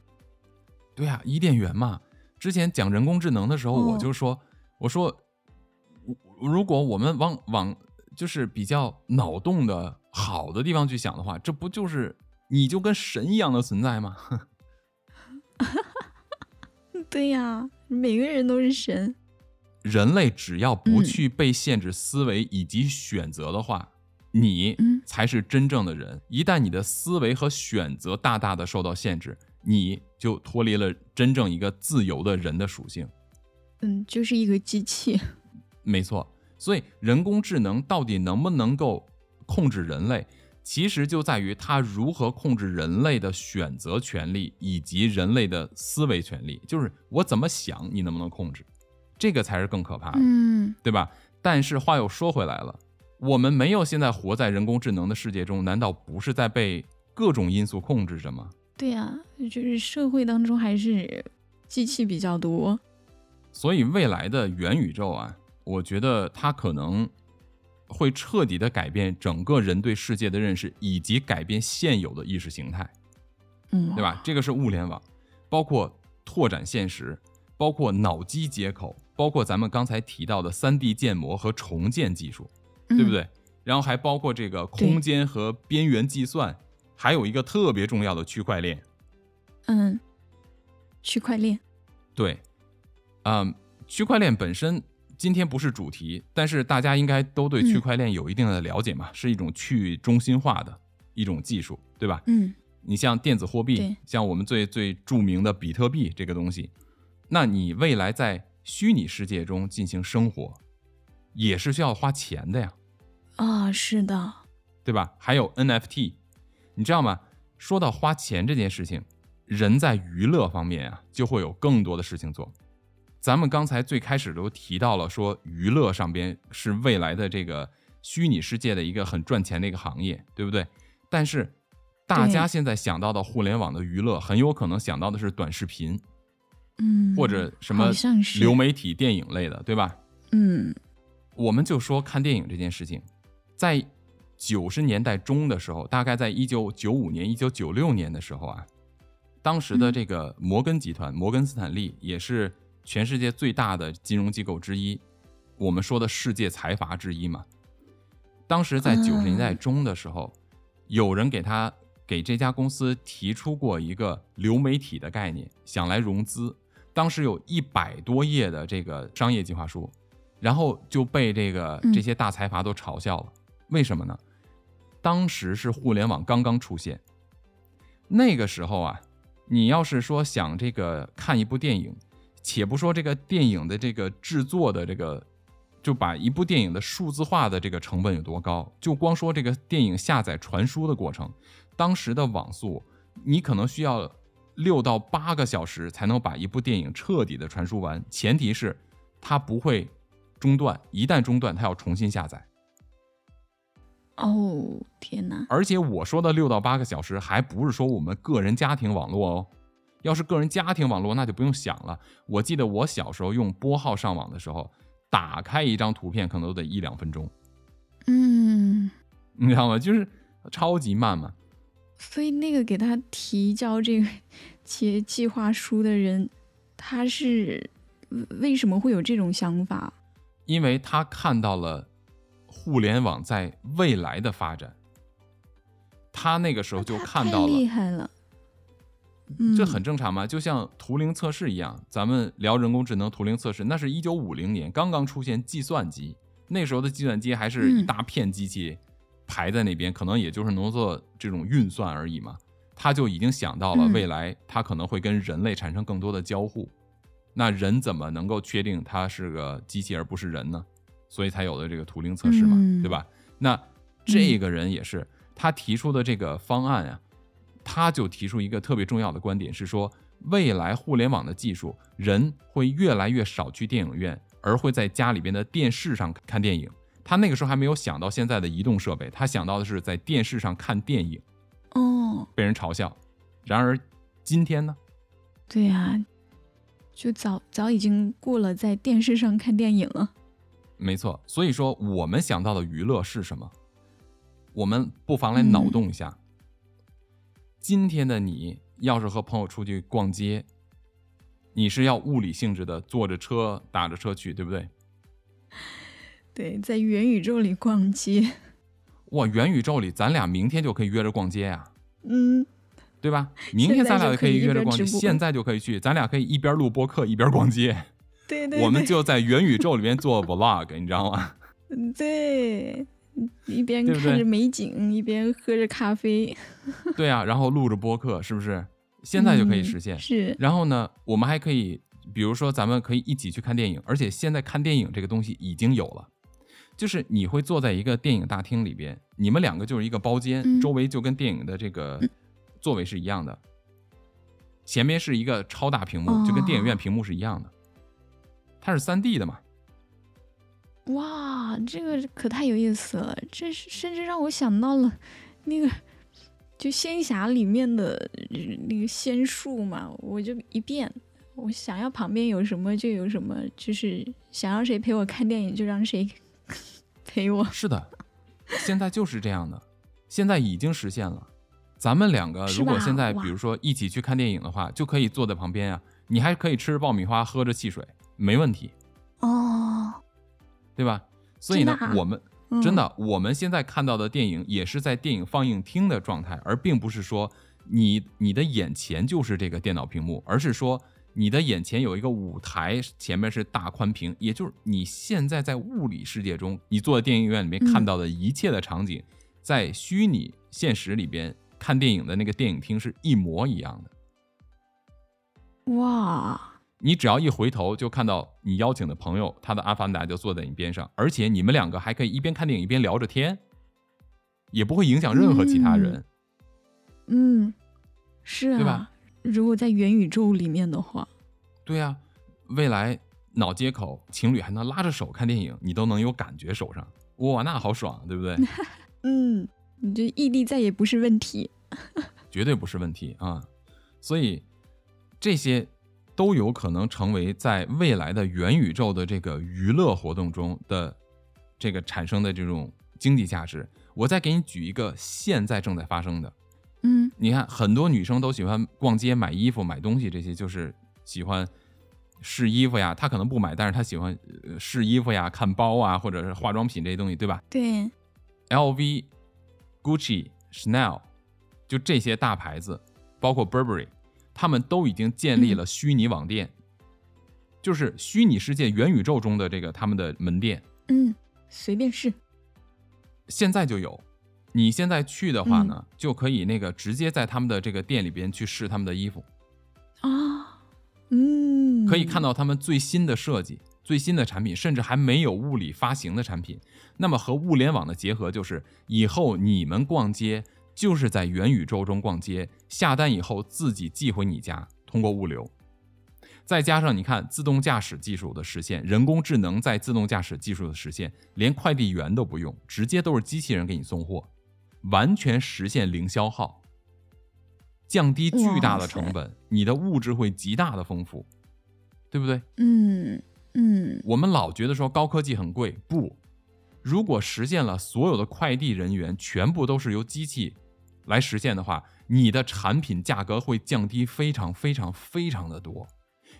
对呀、伊甸园嘛。之前讲人工智能的时候，哦我就说，我说，如果我们往往就是比较脑洞的好的地方去想的话，这不就是你就跟神一样的存在吗？对呀，每个人都是神。人类只要不嗯去被限制思维以及选择的话，你嗯才是真正的人。一旦你的思维和选择大大的受到限制，你就脱离了真正一个自由的人的属性。嗯，就是一个机器。没错，所以人工智能到底能不能够控制人类，其实就在于它如何控制人类的选择权利以及人类的思维权利。就是我怎么想，你能不能控制，这个才是更可怕的，嗯对吧？但是话又说回来了，我们没有现在活在人工智能的世界中，难道不是在被各种因素控制着吗？对呀、就是社会当中还是机器比较多。所以未来的元宇宙啊，我觉得它可能会彻底的改变整个人对世界的认识，以及改变现有的意识形态。嗯，对吧？这个是物联网，包括拓展现实，包括脑机接口，包括咱们刚才提到的三 D 建模和重建技术，对不嗯？对？然后还包括这个空间和边缘计算，还有一个特别重要的区块链。嗯，区块链，对，嗯，区块链本身今天不是主题，但是大家应该都对区嗯块链有一定的了解嘛，是一种去中心化的一种技术，对吧？嗯你像电子货币，像我们最最著名的比特币这个东西，那你未来在虚拟世界中进行生活，也是需要花钱的呀，啊，是的，对吧？还有 NFT，你知道吗？说到花钱这件事情，人在娱乐方面啊，就会有更多的事情做。咱们刚才最开始都提到了，说娱乐上边是未来的这个虚拟世界的一个很赚钱的一个行业，对不对？但是大家现在想到的互联网的娱乐，很有可能想到的是短视频嗯，或者什么流媒体电影类的，对吧？嗯我们就说看电影这件事情，在九十年代中的时候，大概在一九九五年、一九九六年的时候啊，当时的嗯这个摩根集团、摩根斯坦利也是全世界最大的金融机构之一，我们说的世界财阀之一嘛。当时在九十年代中的时候，有人给他给这家公司提出过一个流媒体的概念，想来融资。当时有一百多页的这个商业计划书，然后就被这个嗯这些大财阀都嘲笑了。为什么呢？当时是互联网刚刚出现，那个时候啊，你要是说想这个看一部电影，且不说这个电影的这个制作的这个，就把一部电影的数字化的这个成本有多高，就光说这个电影下载传输的过程，当时的网速，你可能需要六到八个小时才能把一部电影彻底的传输完，前提是它不会中断，一旦中断，它要重新下载。哦，天哪，而且我说的六到八个小时，还不是说我们个人家庭网络哦。要是个人家庭网络，那就不用想了。我记得我小时候用拨号上网的时候，打开一张图片可能都得一两分钟，嗯，你知道吗？就是超级慢嘛。所以那个给他提交这个企业计划书的人，他是为什么会有这种想法？因为他看到了互联网在未来的发展，他那个时候就看到了。厉害了，嗯，这很正常嘛，就像图灵测试一样，咱们聊人工智能图灵测试，那是一九五零年刚刚出现计算机，那时候的计算机还是一嗯。大片机器排在那边，可能也就是能做这种运算而已嘛。他就已经想到了嗯。未来，他可能会跟人类产生更多的交互。那人怎么能够确定他是个机器而不是人呢？所以才有了这个图灵测试嘛，嗯对吧？那这个人也是他提出的这个方案啊，他就提出一个特别重要的观点，是说未来互联网的技术，人会越来越少去电影院，而会在家里边的电视上看电影。他那个时候还没有想到现在的移动设备，他想到的是在电视上看电影，哦，被人嘲笑。然而今天呢？对呀、就早早已经过了在电视上看电影了。没错，所以说我们想到的娱乐是什么？我们不妨来脑洞一下。今天的你要是和朋友出去逛街，你是要物理性质的，坐着车打着车去，对不对？对，在元宇宙里逛街，哇，元宇宙里咱俩明天就可以约着逛街呀、嗯，对吧？明天咱俩就可以约着逛街，现在就可以一边直播现在就可以去，咱俩可以一边录播客一边逛街，对对我们就在元宇宙里面做 vlog，你知道吗？嗯对，一边看着美景，一边喝着咖啡，对啊，然后录着播客，是不是？现在就可以实现。嗯是，然后呢，我们还可以，比如说咱们可以一起去看电影，而且现在看电影这个东西已经有了，就是你会坐在一个电影大厅里边，你们两个就是一个包间，嗯周围就跟电影的这个座位是一样的，前面是一个超大屏幕，就跟电影院哦屏幕是一样的，它是三 D 的嘛。哇，这个可太有意思了，这是甚至让我想到了那个。就仙侠里面的呃那个仙术嘛，我就一变，我想要旁边有什么就有什么，就是想要谁陪我看电影就让谁 陪我。是的，现在就是这样的，现在已经实现了。咱们两个如果现在比如说一起去看电影的话，就可以坐在旁边啊、你还可以吃着爆米花，喝着汽水，没问题，哦，对吧？所以呢，啊？我们嗯。真的，我们现在看到的电影也是在电影放映厅的状态，而并不是说你你的眼前就是这个电脑屏幕，而是说你的眼前有一个舞台，前面是大宽屏，也就是你现在在物理世界中，你坐在电影院里面看嗯。到的一切的场景，在虚拟现实里边看电影的那个电影厅是一模一样的。哇，你只要一回头，就看到你邀请的朋友，他的阿凡达就坐在你边上，而且你们两个还可以一边看电影一边聊着天，也不会影响任何其他人。嗯，是啊，对吧如果在元宇宙里面的话，对呀、未来脑接口情侣还能拉着手看电影，你都能有感觉手上，哇，那好爽，对不对？嗯，你这异地再也不是问题。绝对不是问题啊！所以这些都有可能成为在未来的元宇宙的这个娱乐活动中的这个产生的这种经济价值。我再给你举一个现在正在发生的，嗯你看很多女生都喜欢逛街买衣服、买东西，这些就是喜欢试衣服呀。她可能不买，但是她喜欢呃试衣服呀、看包啊，或者是化妆品这些东西，对吧？对，LV、Gucci、Chanel，就这些大牌子，包括 Burberry，他们都已经建立了虚拟网店，就是虚拟世界元宇宙中的这个他们的门店，嗯，随便试。现在就有。你现在去的话呢，就可以那个直接在他们的这个店里边去试他们的衣服，啊，嗯，可以看到他们最新的设计、最新的产品，甚至还没有物理发行的产品。那么和物联网的结合，就是以后你们逛街就是在元宇宙中逛街，下单以后自己寄回你家，通过物流。再加上你看自动驾驶技术的实现，人工智能在自动驾驶技术的实现，连快递员都不用，直接都是机器人给你送货，完全实现零消耗，降低巨大的成本，你的物质会极大的丰富，对不对？嗯嗯我们老觉得说高科技很贵，不，如果实现了所有的快递人员全部都是由机器来实现的话，你的产品价格会降低非常非常非常的多。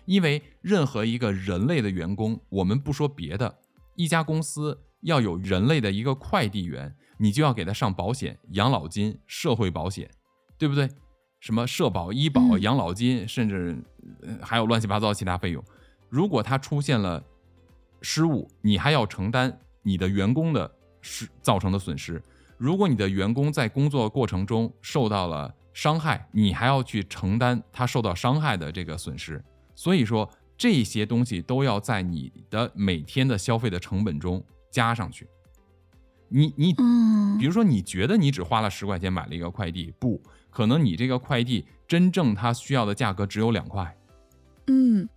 因为任何一个人类的员工，我们不说别的，一家公司要有人类的一个快递员，你就要给他上保险、养老金、社会保险，对不对？什么社保、医保、养老金，甚至还有乱七八糟其他费用。如果他出现了失误，你还要承担你的员工的失造成的损失。如果你的员工在工作过程中受到了伤害，你还要去承担他受到伤害的这个损失。所以说，这些东西都要在你的每天的消费的成本中加上去。你你嗯比如说，你觉得你只花了十块钱买了一个快递，不可能，你这个快递真正它需要的价格只有两块，嗯，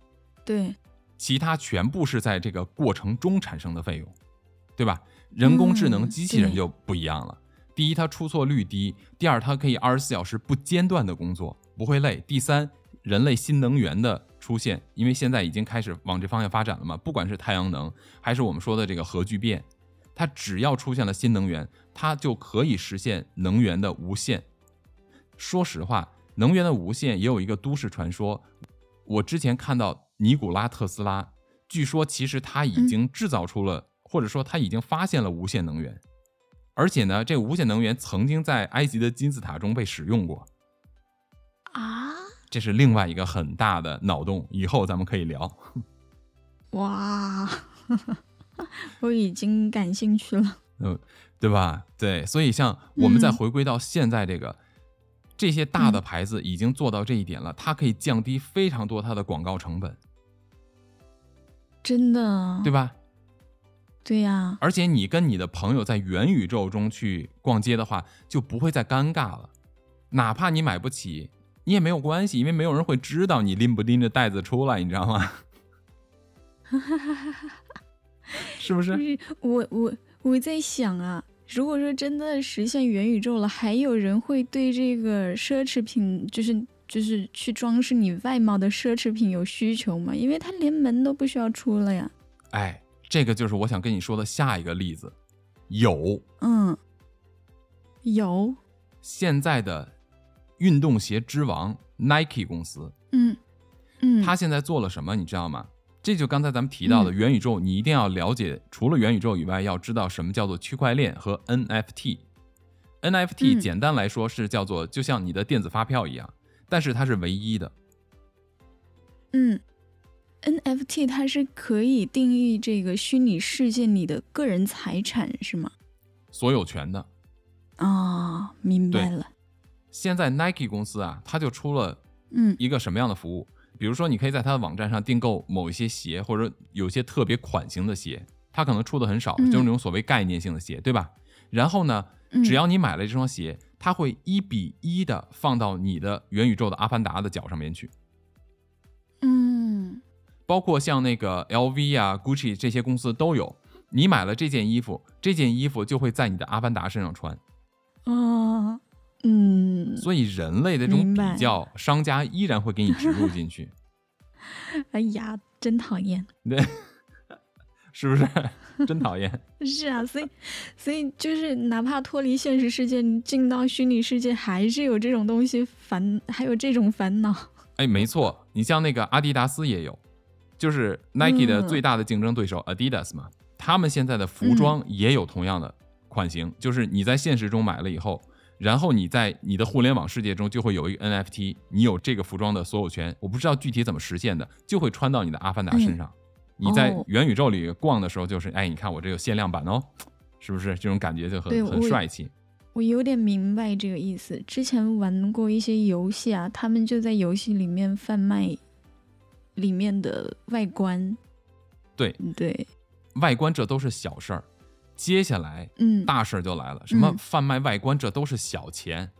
对，其他全部是在这个过程中产生的费用，对吧？人工智能机器人就不一样了。第一，它出错率低；第二，它可以二十四小时不间断的工作，不会累；第三，人类新能源的出现，因为现在已经开始往这方向发展了嘛，不管是太阳能，还是我们说的这个核聚变，它只要出现了新能源，它就可以实现能源的无限。说实话，能源的无限也有一个都市传说，我之前看到尼古拉特斯拉，据说其实他已经制造出了，或者说他已经发现了无限能源，而且呢，这无限能源曾经在埃及的金字塔中被使用过，啊，这是另外一个很大的脑洞，以后咱们可以聊。哇，我已经感兴趣了。嗯，对吧？对，所以像我们再嗯回归到现在这个，这些大的牌子已经做到这一点了，它可以降低非常多它的广告成本，真的，对吧？对呀、而且你跟你的朋友在元宇宙中去逛街的话，就不会再尴尬了。哪怕你买不起，你也没有关系，因为没有人会知道你拎不拎着袋子出来，你知道吗？是不？就是是我我我在想啊，如果说真的实现元宇宙了，还有人会对这个奢侈品，就是就是去装饰你外貌的奢侈品有需求吗？因为他连门都不需要出了呀。哎，这个就是我想跟你说的下一个例子，有嗯，有，现在的运动鞋之王 Nike 公司，嗯嗯，它现在做了什么，你知道吗？这就刚才咱们提到的嗯元宇宙，你一定要了解，除了元宇宙以外，要知道什么叫做区块链和 NFT。NFT 嗯简单来说是叫做就像你的电子发票一样，但是它是唯一的。嗯，NFT 它是可以定义这个虚拟世界里的个人财产是吗？所有权的。啊、明白了。现在 Nike 公司啊，它就出了嗯一个什么样的服务？比如说，你可以在它的网站上订购某一些鞋，或者有些特别款型的鞋，它可能出的很少，嗯就是那种所谓概念性的鞋，对吧？然后呢，嗯只要你买了这双鞋，它会一比一的放到你的元宇宙的阿凡达的脚上面去。嗯包括像那个 LV 啊、Gucci 这些公司都有。你买了这件衣服，这件衣服就会在你的阿凡达身上穿。啊嗯，所以人类的这种比较，商家依然会给你植入进去，哎呀，真讨厌。对，是不是？真讨厌。是啊，所以所以就是哪怕脱离现实世界，你进到虚拟世界，还是有这种东西烦，还有这种烦恼。哎，没错，你像那个阿迪达斯也有，就是 Nike 的嗯最大的竞争对手 Adidas 嘛，他们现在的服装也有同样的款型，就是你在现实中买了以后，然后你在你的互联网世界中就会有一个 NFT，你有这个服装的所有权，我不知道具体怎么实现的，就会穿到你的阿凡达身上。你在哦元宇宙里逛的时候，就是哎，你看我这有限量版哦，是不是？这种感觉就很很帅气。我有点明白这个意思。之前玩过一些游戏啊，他们就在游戏里面贩卖里面的外观。对对，外观这都是小事儿，接下来嗯，大事儿就来了，什么嗯贩卖外观，这都是小钱，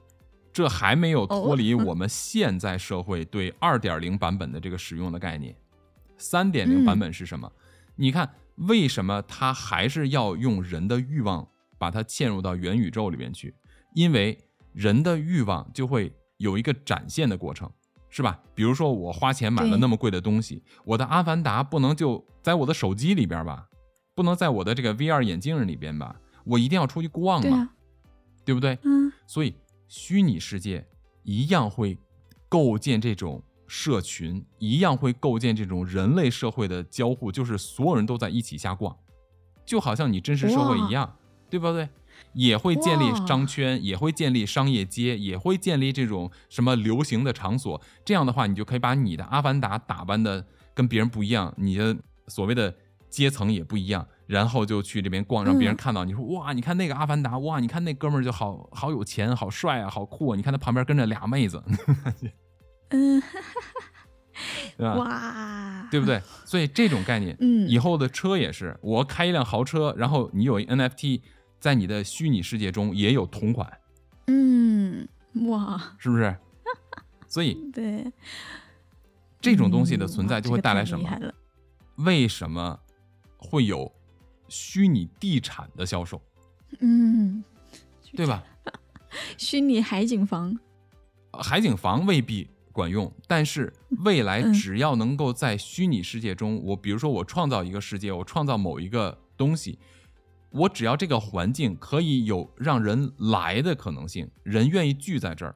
这还没有脱离哦我们现在社会对二点零版本的这个使用的概念。三点零嗯版本是什么？你看，为什么它还是要用人的欲望把它嵌入到元宇宙里面去？因为人的欲望就会有一个展现的过程，是吧？比如说，我花钱买了那么贵的东西，我的阿凡达不能就在我的手机里边吧？不能在我的这个 VR 眼镜里边吧？我一定要出去逛嘛，对啊，对不对？嗯所以虚拟世界一样会构建这种社群，一样会构建这种人类社会的交互，就是所有人都在一起瞎逛，就好像你真实社会一样，对不对？也会建立商圈，也会建立商业街，也会建立这种什么流行的场所。这样的话，你就可以把你的阿凡达打扮的跟别人不一样，你的所谓的阶层也不一样，然后就去这边逛，让别人嗯看到你说哇，你看那个阿凡达，哇，你看那哥们儿就好好有钱，好帅啊，好酷啊！你看他旁边跟着俩妹子，嗯，对吧？哇，对不对？所以这种概念，嗯以后的车也是，我开一辆豪车，然后你有一 NFT 在你的虚拟世界中也有同款，嗯，哇，是不是？所以对，这种东西的存在就会带来什么？为什么会有虚拟地产的销售，嗯，对吧？虚拟海景房，海景房未必管用，但是未来嗯只要能够在虚拟世界中，我比如说我创造一个世界，我创造某一个东西，我只要这个环境可以有让人来的可能性，人愿意聚在这儿，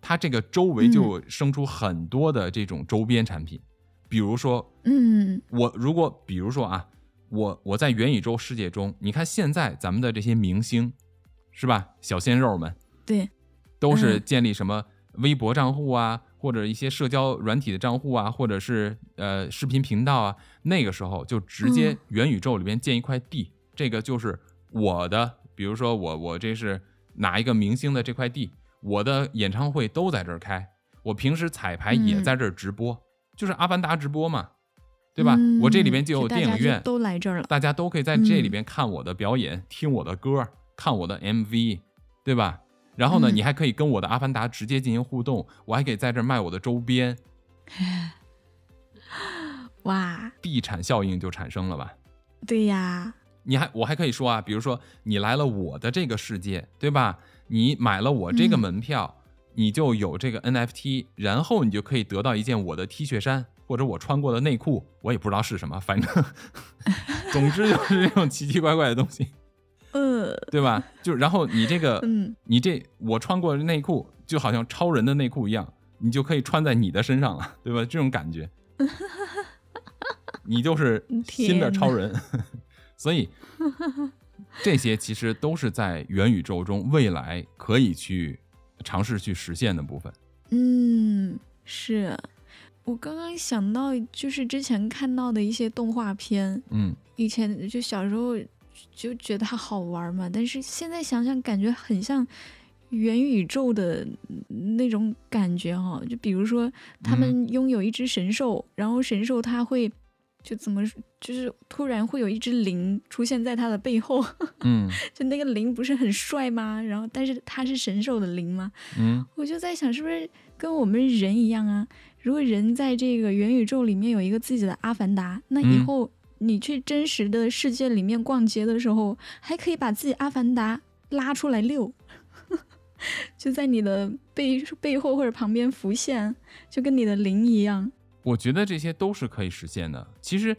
它这个周围就嗯。生出很多的这种周边产品，比如说嗯。我如果比如说啊，我我在元宇宙世界中，你看现在咱们的这些明星，是吧？小鲜肉们对，都是嗯。建立什么微博账户啊，或者一些社交软体的账户啊，或者是呃视频频道啊。那个时候就直接嗯。元宇宙里边建一块地，这个就是我的，比如说我我这是哪一个明星的这块地，我的演唱会都在这儿开，我平时彩排也嗯在这儿直播，就是阿凡达直播嘛，对吧？我这里边就有电影院，都来这儿了，大家都可以在这里嗯边看我的表演，听我的歌，看我的 MV，对吧？然后呢，嗯你还可以跟我的阿凡达直接进行互动，我还可以在这儿卖我的周边，哇，地产效应就产生了吧？对呀，你还我还可以说啊，比如说你来了我的这个世界，对吧？你买了我这个嗯门票，你就有这个 NFT，然后你就可以得到一件我的 T 恤衫或者我穿过的内裤，我也不知道是什么，反正 总之就是这种奇奇怪怪的东西。呃，对吧？就然后你这个，嗯，你这我穿过的内裤就好像超人的内裤一样，你就可以穿在你的身上了，对吧？这种感觉，你就是新的超人。所以 这些其实都是在元宇宙中未来可以去尝试去实现的部分。嗯，是我刚刚想到，就是之前看到的一些动画片，嗯，以前就小时候就觉得它好玩嘛，但是现在想想，感觉很像元宇宙的那种感觉哈。就比如说，他们拥有一只神兽，然后神兽它会就怎么，就是突然会有一只灵出现在他的背后，嗯就那个灵不是很帅吗？然后但是他是神兽的灵吗？嗯我就在想，是不是跟我们人一样啊？如果人在这个元宇宙里面有一个自己的阿凡达，那以嗯后你去真实的世界里面逛街的时候，还可以把自己阿凡达拉出来遛，就在你的背背后或者旁边浮现，就跟你的灵一样。我觉得这些都是可以实现的。其实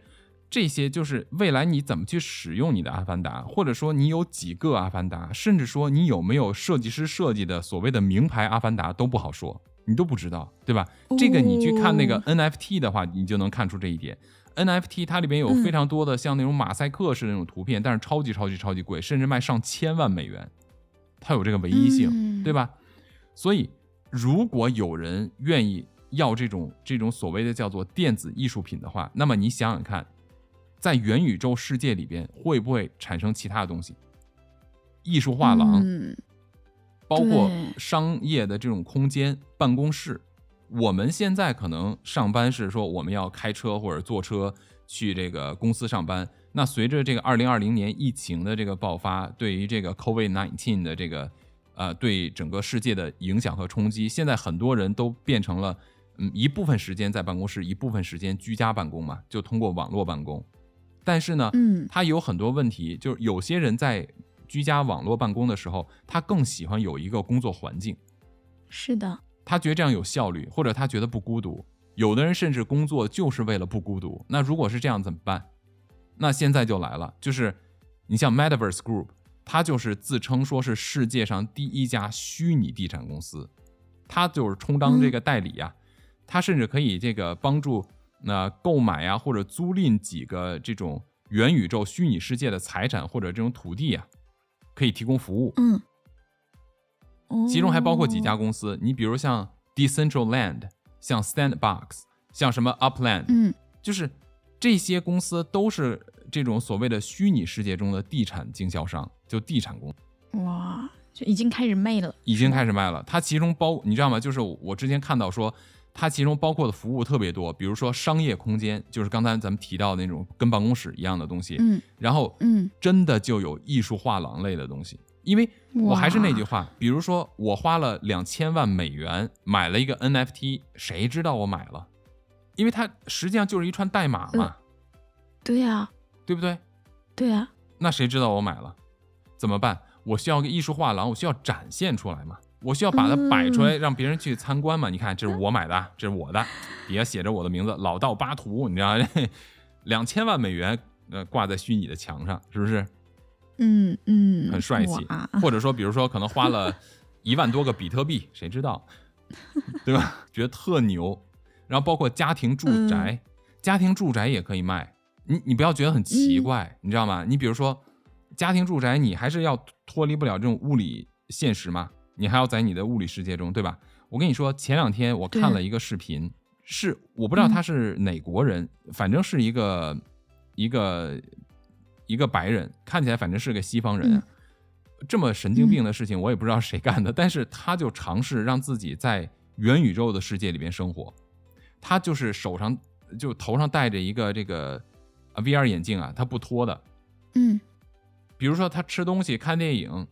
这些就是未来你怎么去使用你的阿凡达，或者说你有几个阿凡达，甚至说你有没有设计师设计的所谓的名牌阿凡达都不好说，你都不知道，对吧？这个你去看那个哦 NFT 的话，你就能看出这一点。NFT 它里边有嗯非常多的像那种马赛克式的那种图片，但是超级超级超级贵，甚至卖上千万美元，它有这个唯一性。嗯对吧？所以，如果有人愿意要这种这种所谓的叫做电子艺术品的话，那么你想想看，在元宇宙世界里边会不会产生其他的东西？艺术画廊，嗯包括商业的这种空间、办公室。我们现在可能上班是说我们要开车或者坐车去这个公司上班。那随着这个二零二零年疫情的这个爆发，对于这个 COVID nineteen 的这个呃对整个世界的影响和冲击，现在很多人都变成了嗯一部分时间在办公室，一部分时间居家办公嘛，就通过网络办公。但是呢，嗯它有很多问题，就是有些人在居家网络办公的时候，他更喜欢有一个工作环境，是的，他觉得这样有效率，或者他觉得不孤独。有的人甚至工作就是为了不孤独。那如果是这样怎么办？那现在就来了，就是你像 Metaverse Group，它就是自称说是世界上第一家虚拟地产公司，它就是充当这个代理呀、它甚至可以这个帮助那、购买呀或者租赁几个这种元宇宙虚拟世界的财产或者这种土地啊，可以提供服务。嗯，哦其中还包括几家公司，你比如像 Decentraland、像 Sandbox、像什么 Upland，、嗯就是这些公司都是这种所谓的虚拟世界中的地产经销商，就地产公哇，就已经开始卖了，已经开始卖了。它其中包你知道吗？就是我之前看到说，它其中包括的服务特别多，比如说商业空间，就是刚才咱们提到的那种跟办公室一样的东西，嗯然后嗯，真的就有艺术画廊类的东西。因为我还是那句话，比如说我花了两千万美元买了一个 NFT，谁知道我买了？因为它实际上就是一串代码嘛，对呀、对不对？对呀、那谁知道我买了？怎么办？我需要个艺术画廊，我需要展现出来嘛，我需要把它摆出来，让别人去参观嘛。你看，这是我买的，这是我的，底下写着我的名字，老道巴图，你知道，两千万美元，呃，挂在虚拟的墙上，是不是？嗯嗯，很帅气，或者说，比如说，可能花了 一万多个比特币，谁知道，对吧？觉得特牛。然后包括家庭住宅，家庭住宅也可以卖。你你不要觉得很奇怪，你知道吗？你比如说家庭住宅，你还是要脱离不了这种物理现实嘛，你还要在你的物理世界中，对吧？我跟你说，前两天我看了一个视频，是我不知道他是哪国人，反正是一个一个一个白人，看起来反正是个西方人啊。这么神经病的事情，我也不知道谁干的，但是他就尝试让自己在元宇宙的世界里边生活。他就是手上就头上戴着一个这个啊 VR 眼镜啊，他不脱的。嗯比如说他吃东西、看电影，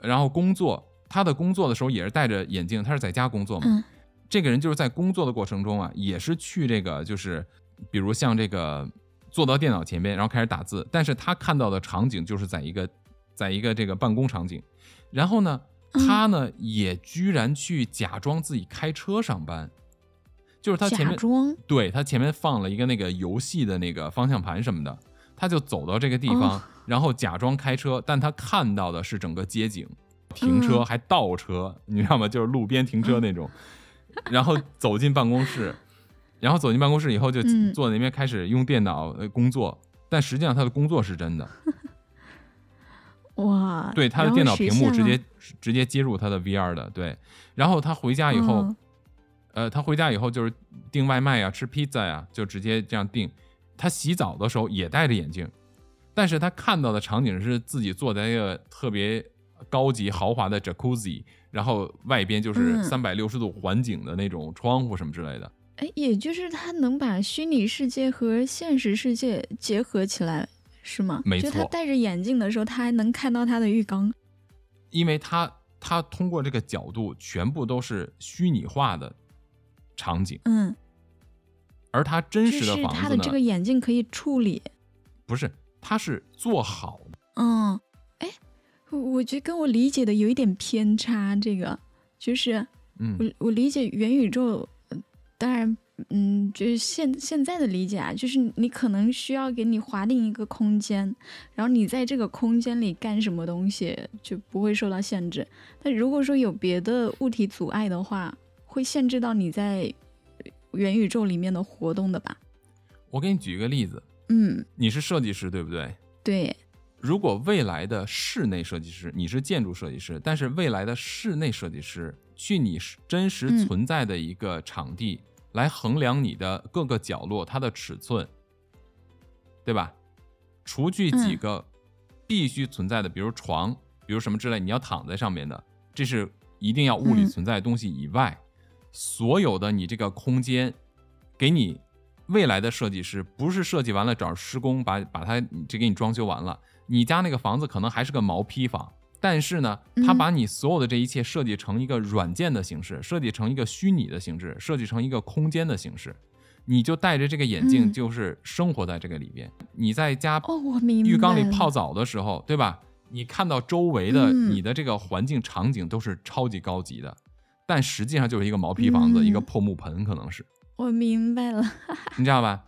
然后工作，他的工作的时候也是戴着眼镜，他是在家工作嘛。嗯。这个人就是在工作的过程中啊，也是去这个就是，比如像这个坐到电脑前边，然后开始打字，但是他看到的场景就是在一个在一个这个办公场景，然后呢，嗯。他呢也居然去假装自己开车上班。就是他前面对他前面放了一个那个游戏的那个方向盘什么的，他就走到这个地方，然后假装开车，但他看到的是整个街景，停车嗯还倒车，你知道吗？就是路边停车那种。然后走进办公室，然后走进办公室以后就嗯坐在那边开始用电脑呃工作，但实际上他的工作是真的。哇，对，他的电脑屏幕直接直接接入他的 VR 的，对。然后他回家以后，嗯呃，他回家以后就是订外卖呀、吃披萨呀，就直接这样订。他洗澡的时候也戴着眼镜，但是他看到的场景是自己坐在一个特别高级豪华的 jacuzzi，然后外边就是嗯三百六十度环景的那种窗户什么之类的。哎，也就是它能把虚拟世界和现实世界结合起来，是吗？没就他错戴着眼镜的时候，他还能看到他的浴缸。因为他他通过这个角度全部都是虚拟化的场景，嗯，而他真实的是他的房子呢，这个眼镜可以处理。不是，它是做好的。嗯，哎，我我觉得跟我理解的有一点偏差。这个就是嗯我我理解元宇宙，呃当然，嗯，就是现现在的理解啊，就是你可能需要给你划定一个空间，然后你在这个空间里干什么东西就不会受到限制。但如果说有别的物体阻碍的话，会限制到你在元宇宙里面的活动的吧？我给你举一个例子，嗯，你是设计师对不对？对，如果未来的室内设计师，你是建筑设计师，但是未来的室内设计师去你真实存在的一个场地、来衡量你的各个角落它的尺寸，对吧？除去几个必须存在的，比如床，比如什么之类，你要躺在上面的，这是一定要物理存在的东西以外，所有的你这个空间，给你未来的设计师不是设计完了找施工把把它这给你装修完了，你家那个房子可能还是个毛坯房，但是呢，他嗯把你所有的这一切设计成一个软件的形式，设计成一个虚拟的形式，设计成一个空间的形式，你就戴着这个眼镜，嗯就是生活在这个里边。你在家哦，我明白浴缸里泡澡的时候，对吧？你看到周围的嗯你的这个环境场景都是超级高级的，但实际上就是一个毛坯房子，嗯一个破木盆，可能是，我明白了。你知道吧？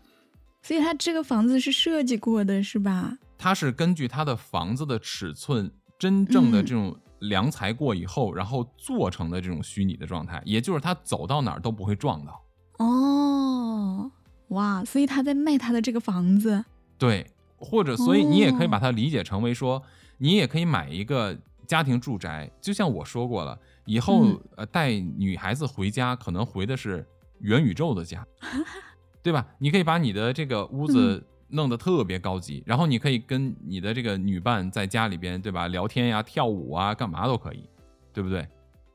所以它这个房子是设计过的，是吧？它是根据它的房子的尺寸，真正的嗯这种量裁过以后，然后做成的这种虚拟的状态，也就是它走到哪儿都不会撞到。哦，哇！所以他在卖他的这个房子。对，或者所以你也可以哦把它理解成为说，你也可以买一个家庭住宅，就像我说过了，以后、嗯呃带女孩子回家，可能回的是元宇宙的家，对吧？你可以把你的这个屋子弄得特别高级，然后你可以跟你的这个女伴在家里边，对吧？聊天呀、跳舞啊，干嘛都可以，对不对？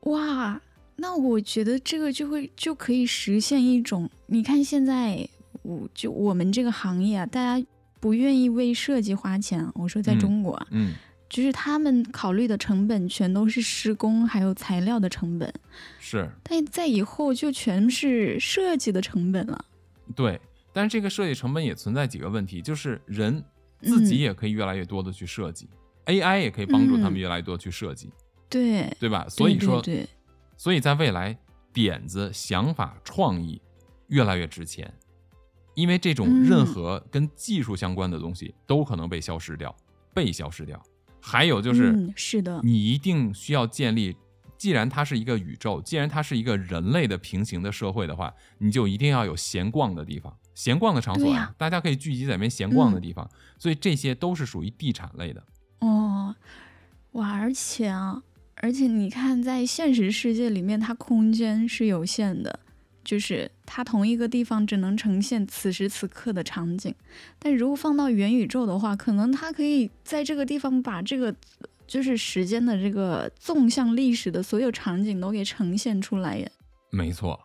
哇，那我觉得这个就会就可以实现一种，你看现在我就我们这个行业啊，大家不愿意为设计花钱。我说在嗯中国啊，嗯，就是他们考虑的成本全都是施工还有材料的成本，是但在以后就全是设计的成本了。对。但是这个设计成本也存在几个问题，就是人自己嗯也可以越来越多的去设计、a i 也可以帮助他们嗯。越来越多去设计，对，对吧？所以说，对对对。所以在未来，点子、想法、创意越来越值钱，因为这种嗯。任何跟技术相关的东西都可能被消失掉，被消失掉。还有就是，嗯，是的，你一定需要建立，既然它是一个宇宙，既然它是一个人类的平行的社会的话，你就一定要有闲逛的地方，闲逛的场所对呀大家可以聚集在那边闲逛的嗯地方。所以这些都是属于地产类的。哦，哇，而且啊，而且你看，在现实世界里面，它空间是有限的，就是它同一个地方只能呈现此时此刻的场景。但如果放到元宇宙的话，可能它可以在这个地方把这个就是时间的这个纵向历史的所有场景都给呈现出来耶。没错，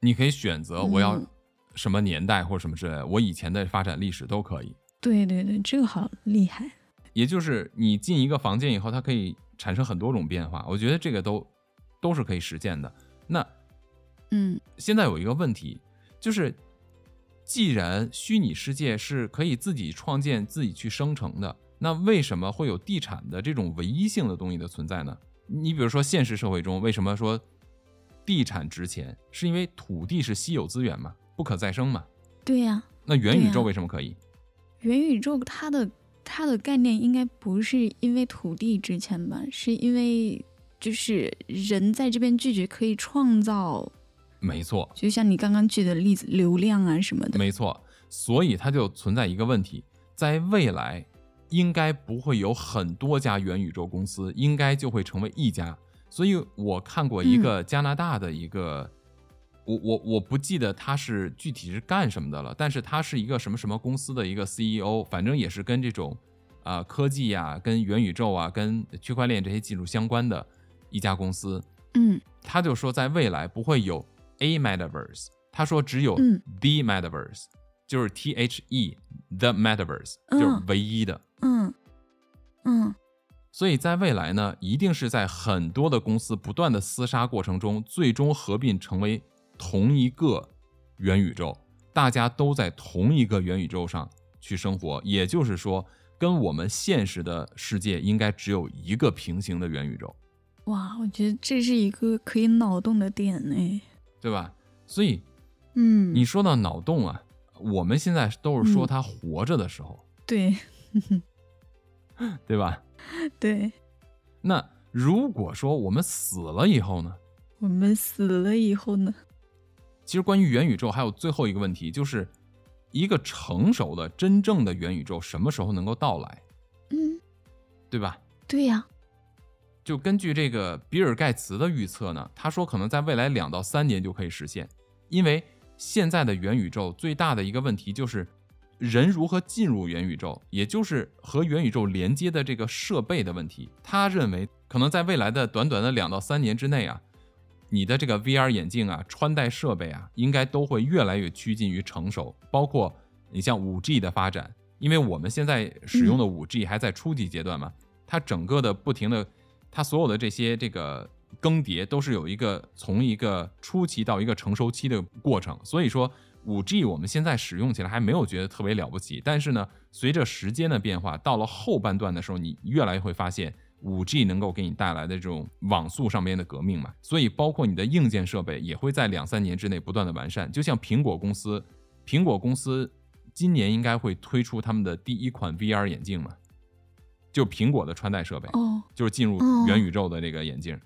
你可以选择我要嗯什么年代或什么之类的，我以前的发展历史都可以。对对对，这个好厉害。也就是你进一个房间以后，它可以产生很多种变化，我觉得这个都都是可以实现的。那嗯现在有一个问题，就是既然虚拟世界是可以自己创建、自己去生成的，那为什么会有地产的这种唯一性的东西的存在呢？你比如说现实社会中，为什么说地产值钱？是因为土地是稀有资源嘛，不可再生嘛。对呀、那元宇宙为什么可以？元宇宙它的它的概念应该不是因为土地值钱吧？是因为就是人在这边拒绝可以创造，没错，就像你刚刚举的例子，流量啊什么的。没错，所以它就存在一个问题，在未来应该不会有很多家元宇宙公司，应该就会成为一家。所以我看过一个加拿大的一个，我我我不记得他是具体是干什么的了，但是他是一个什么什么公司的一个 CEO，反正也是跟这种啊、科技呀、跟元宇宙啊、跟区块链这些技术相关的一家公司。嗯他就说，在未来不会有 a metaverse，他说只有嗯 the metaverse，、就是 T H E the metaverse，嗯就是唯一的。嗯嗯所以在未来呢，一定是在很多的公司不断的厮杀过程中，最终合并成为同一个元宇宙，大家都在同一个元宇宙上去生活。也就是说，跟我们现实的世界应该只有一个平行的元宇宙，哇，我觉得这是一个可以脑洞的点哎。对吧？所以嗯，你说到脑洞啊，我们现在都是说嗯他活着的时候，对 对吧？对，那如果说我们死了以后呢？我们死了以后呢？其实关于元宇宙还有最后一个问题，就是一个成熟的、真正的元宇宙什么时候能够到来，嗯，对吧？对呀、就根据这个比尔盖茨的预测呢，他说可能在未来两到三年就可以实现，因为现在的元宇宙最大的一个问题就是人如何进入元宇宙，也就是和元宇宙连接的这个设备的问题。他认为可能在未来的短短的两到三年之内啊，你的这个 VR 眼镜啊、穿戴设备啊，应该都会越来越趋近于成熟，包括你像 5G 的发展，因为我们现在使用的 5G 还在初级阶段嘛，它整个的不停的，它所有的这些这个更迭都是有一个从一个初期到一个成熟期的过程，所以说。，5G 我们现在使用起来还没有觉得特别了不起，但是呢，随着时间的变化，到了后半段的时候，你越来越会发现五 G 能够给你带来的这种网速上面的革命嘛。所以包括你的硬件设备也会在两三年之内不断的完善。就像苹果公司，苹果公司今年应该会推出他们的第一款 VR 眼镜嘛，就苹果的穿戴设备，哦，就是进入哦元宇宙的这个眼镜。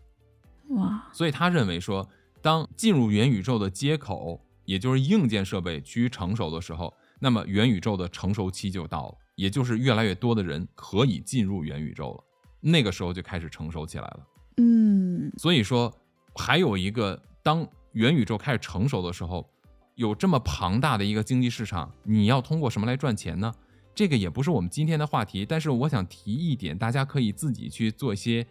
哇，所以他认为说，当进入元宇宙的接口，也就是硬件设备趋于成熟的时候，那么元宇宙的成熟期就到了，也就是越来越多的人可以进入元宇宙了，那个时候就开始成熟起来了。嗯所以说，还有一个，当元宇宙开始成熟的时候，有这么庞大的一个经济市场，你要通过什么来赚钱呢？这个也不是我们今天的话题，但是我想提一点，大家可以自己去做一些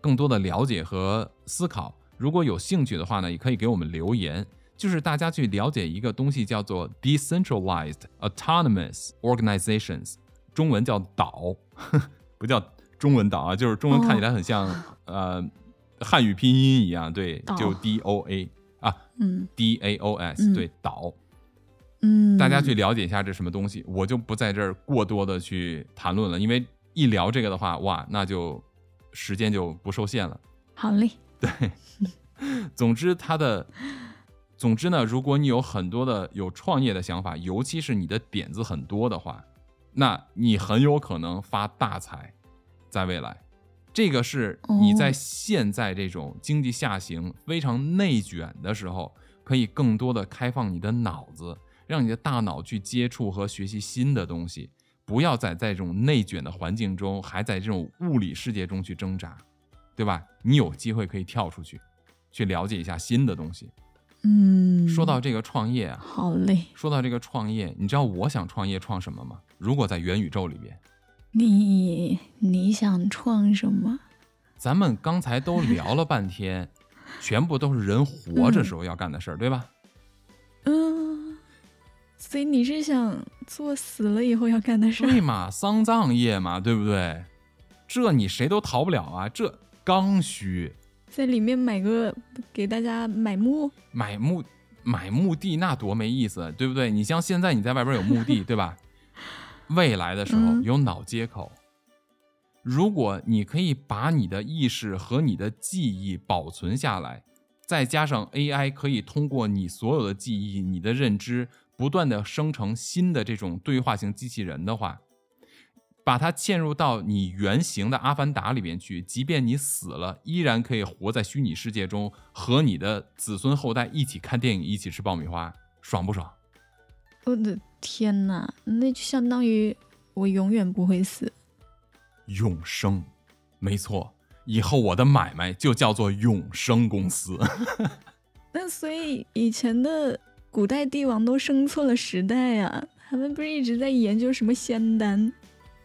更多的了解和思考。如果有兴趣的话呢，也可以给我们留言，就是大家去了解一个东西，叫做 decentralized autonomous organizations，中文叫岛，不叫中文岛啊，就是中文看起来很像、呃汉语拼音一样，对，就 D O A 啊嗯。D A O S，、嗯。对，岛。嗯，大家去了解一下这什么东西，我就不在这儿过多的去谈论了，因为一聊这个的话，哇，那就时间就不受限了。好嘞，对。总之，它的，总之呢，如果你有很多的有创业的想法，尤其是你的点子很多的话，那你很有可能发大财，在未来。这个是你在哦现在这种经济下行、非常内卷的时候，可以更多的开放你的脑子，让你的大脑去接触和学习新的东西，不要再在这种内卷的环境中，还在这种物理世界中去挣扎，对吧？你有机会可以跳出去，去了解一下新的东西。嗯，说到这个创业啊，好嘞，说到这个创业，你知道我想创业创什么吗？如果在元宇宙里边，你你想创什么？咱们刚才都聊了半天，全部都是人活着时候要干的事儿，对吧？嗯，所以你是想做死了以后要干的事儿？对嘛，丧葬业嘛，对不对？这你谁都逃不了啊！这刚需，在里面买个给大家买墓？买墓买墓地那多没意思，对不对？你像现在你在外边有墓地，对吧？未来的时候嗯有脑接口，如果你可以把你的意识和你的记忆保存下来，再加上 AI 可以通过你所有的记忆、你的认知，不断的生成新的这种对话型机器人的话，把它嵌入到你原型的《阿凡达》里边去，即便你死了，依然可以活在虚拟世界中，和你的子孙后代一起看电影，一起吃爆米花，爽不爽？我的天哪，那就相当于我永远不会死。永生，没错，以后我的买卖就叫做永生公司。那所以以前的古代帝王都生错了时代啊，他们不是一直在研究什么仙丹？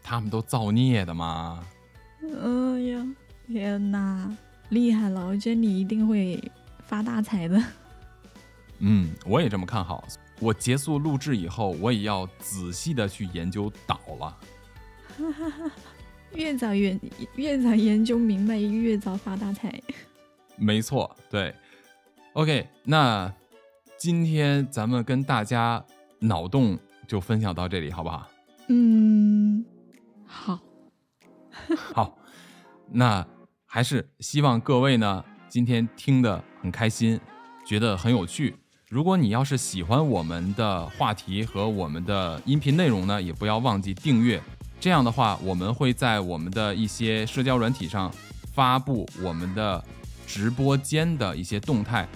他们都造孽的吗？哎呀，天哪，厉害了！我觉得你一定会发大财的。嗯，我也这么看好。我结束录制以后，我也要仔细的去研究岛了。越早越越早研究明白，越早发大财。没错，对。OK，那今天咱们跟大家脑洞就分享到这里，好不好？嗯，好。好，那还是希望各位呢今天听得很开心，觉得很有趣。如果你要是喜欢我们的话题和我们的音频内容呢，也不要忘记订阅。这样的话，我们会在我们的一些社交软体上发布我们的直播间的一些动态。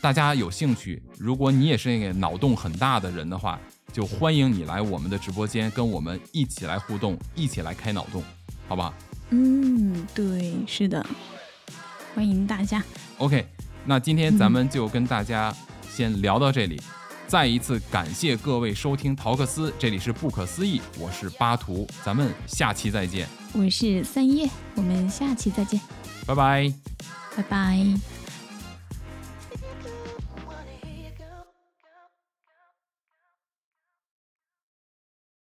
大家有兴趣，如果你也是那个脑洞很大的人的话，就欢迎你来我们的直播间，跟我们一起来互动，一起来开脑洞，好吧？嗯，对，是的，欢迎大家。OK，那今天咱们就跟大家。先聊到这里，再一次感谢各位收听陶克斯，这里是不可思议，我是巴图，咱们下期再见。我是三叶，我们下期再见。拜拜，拜拜。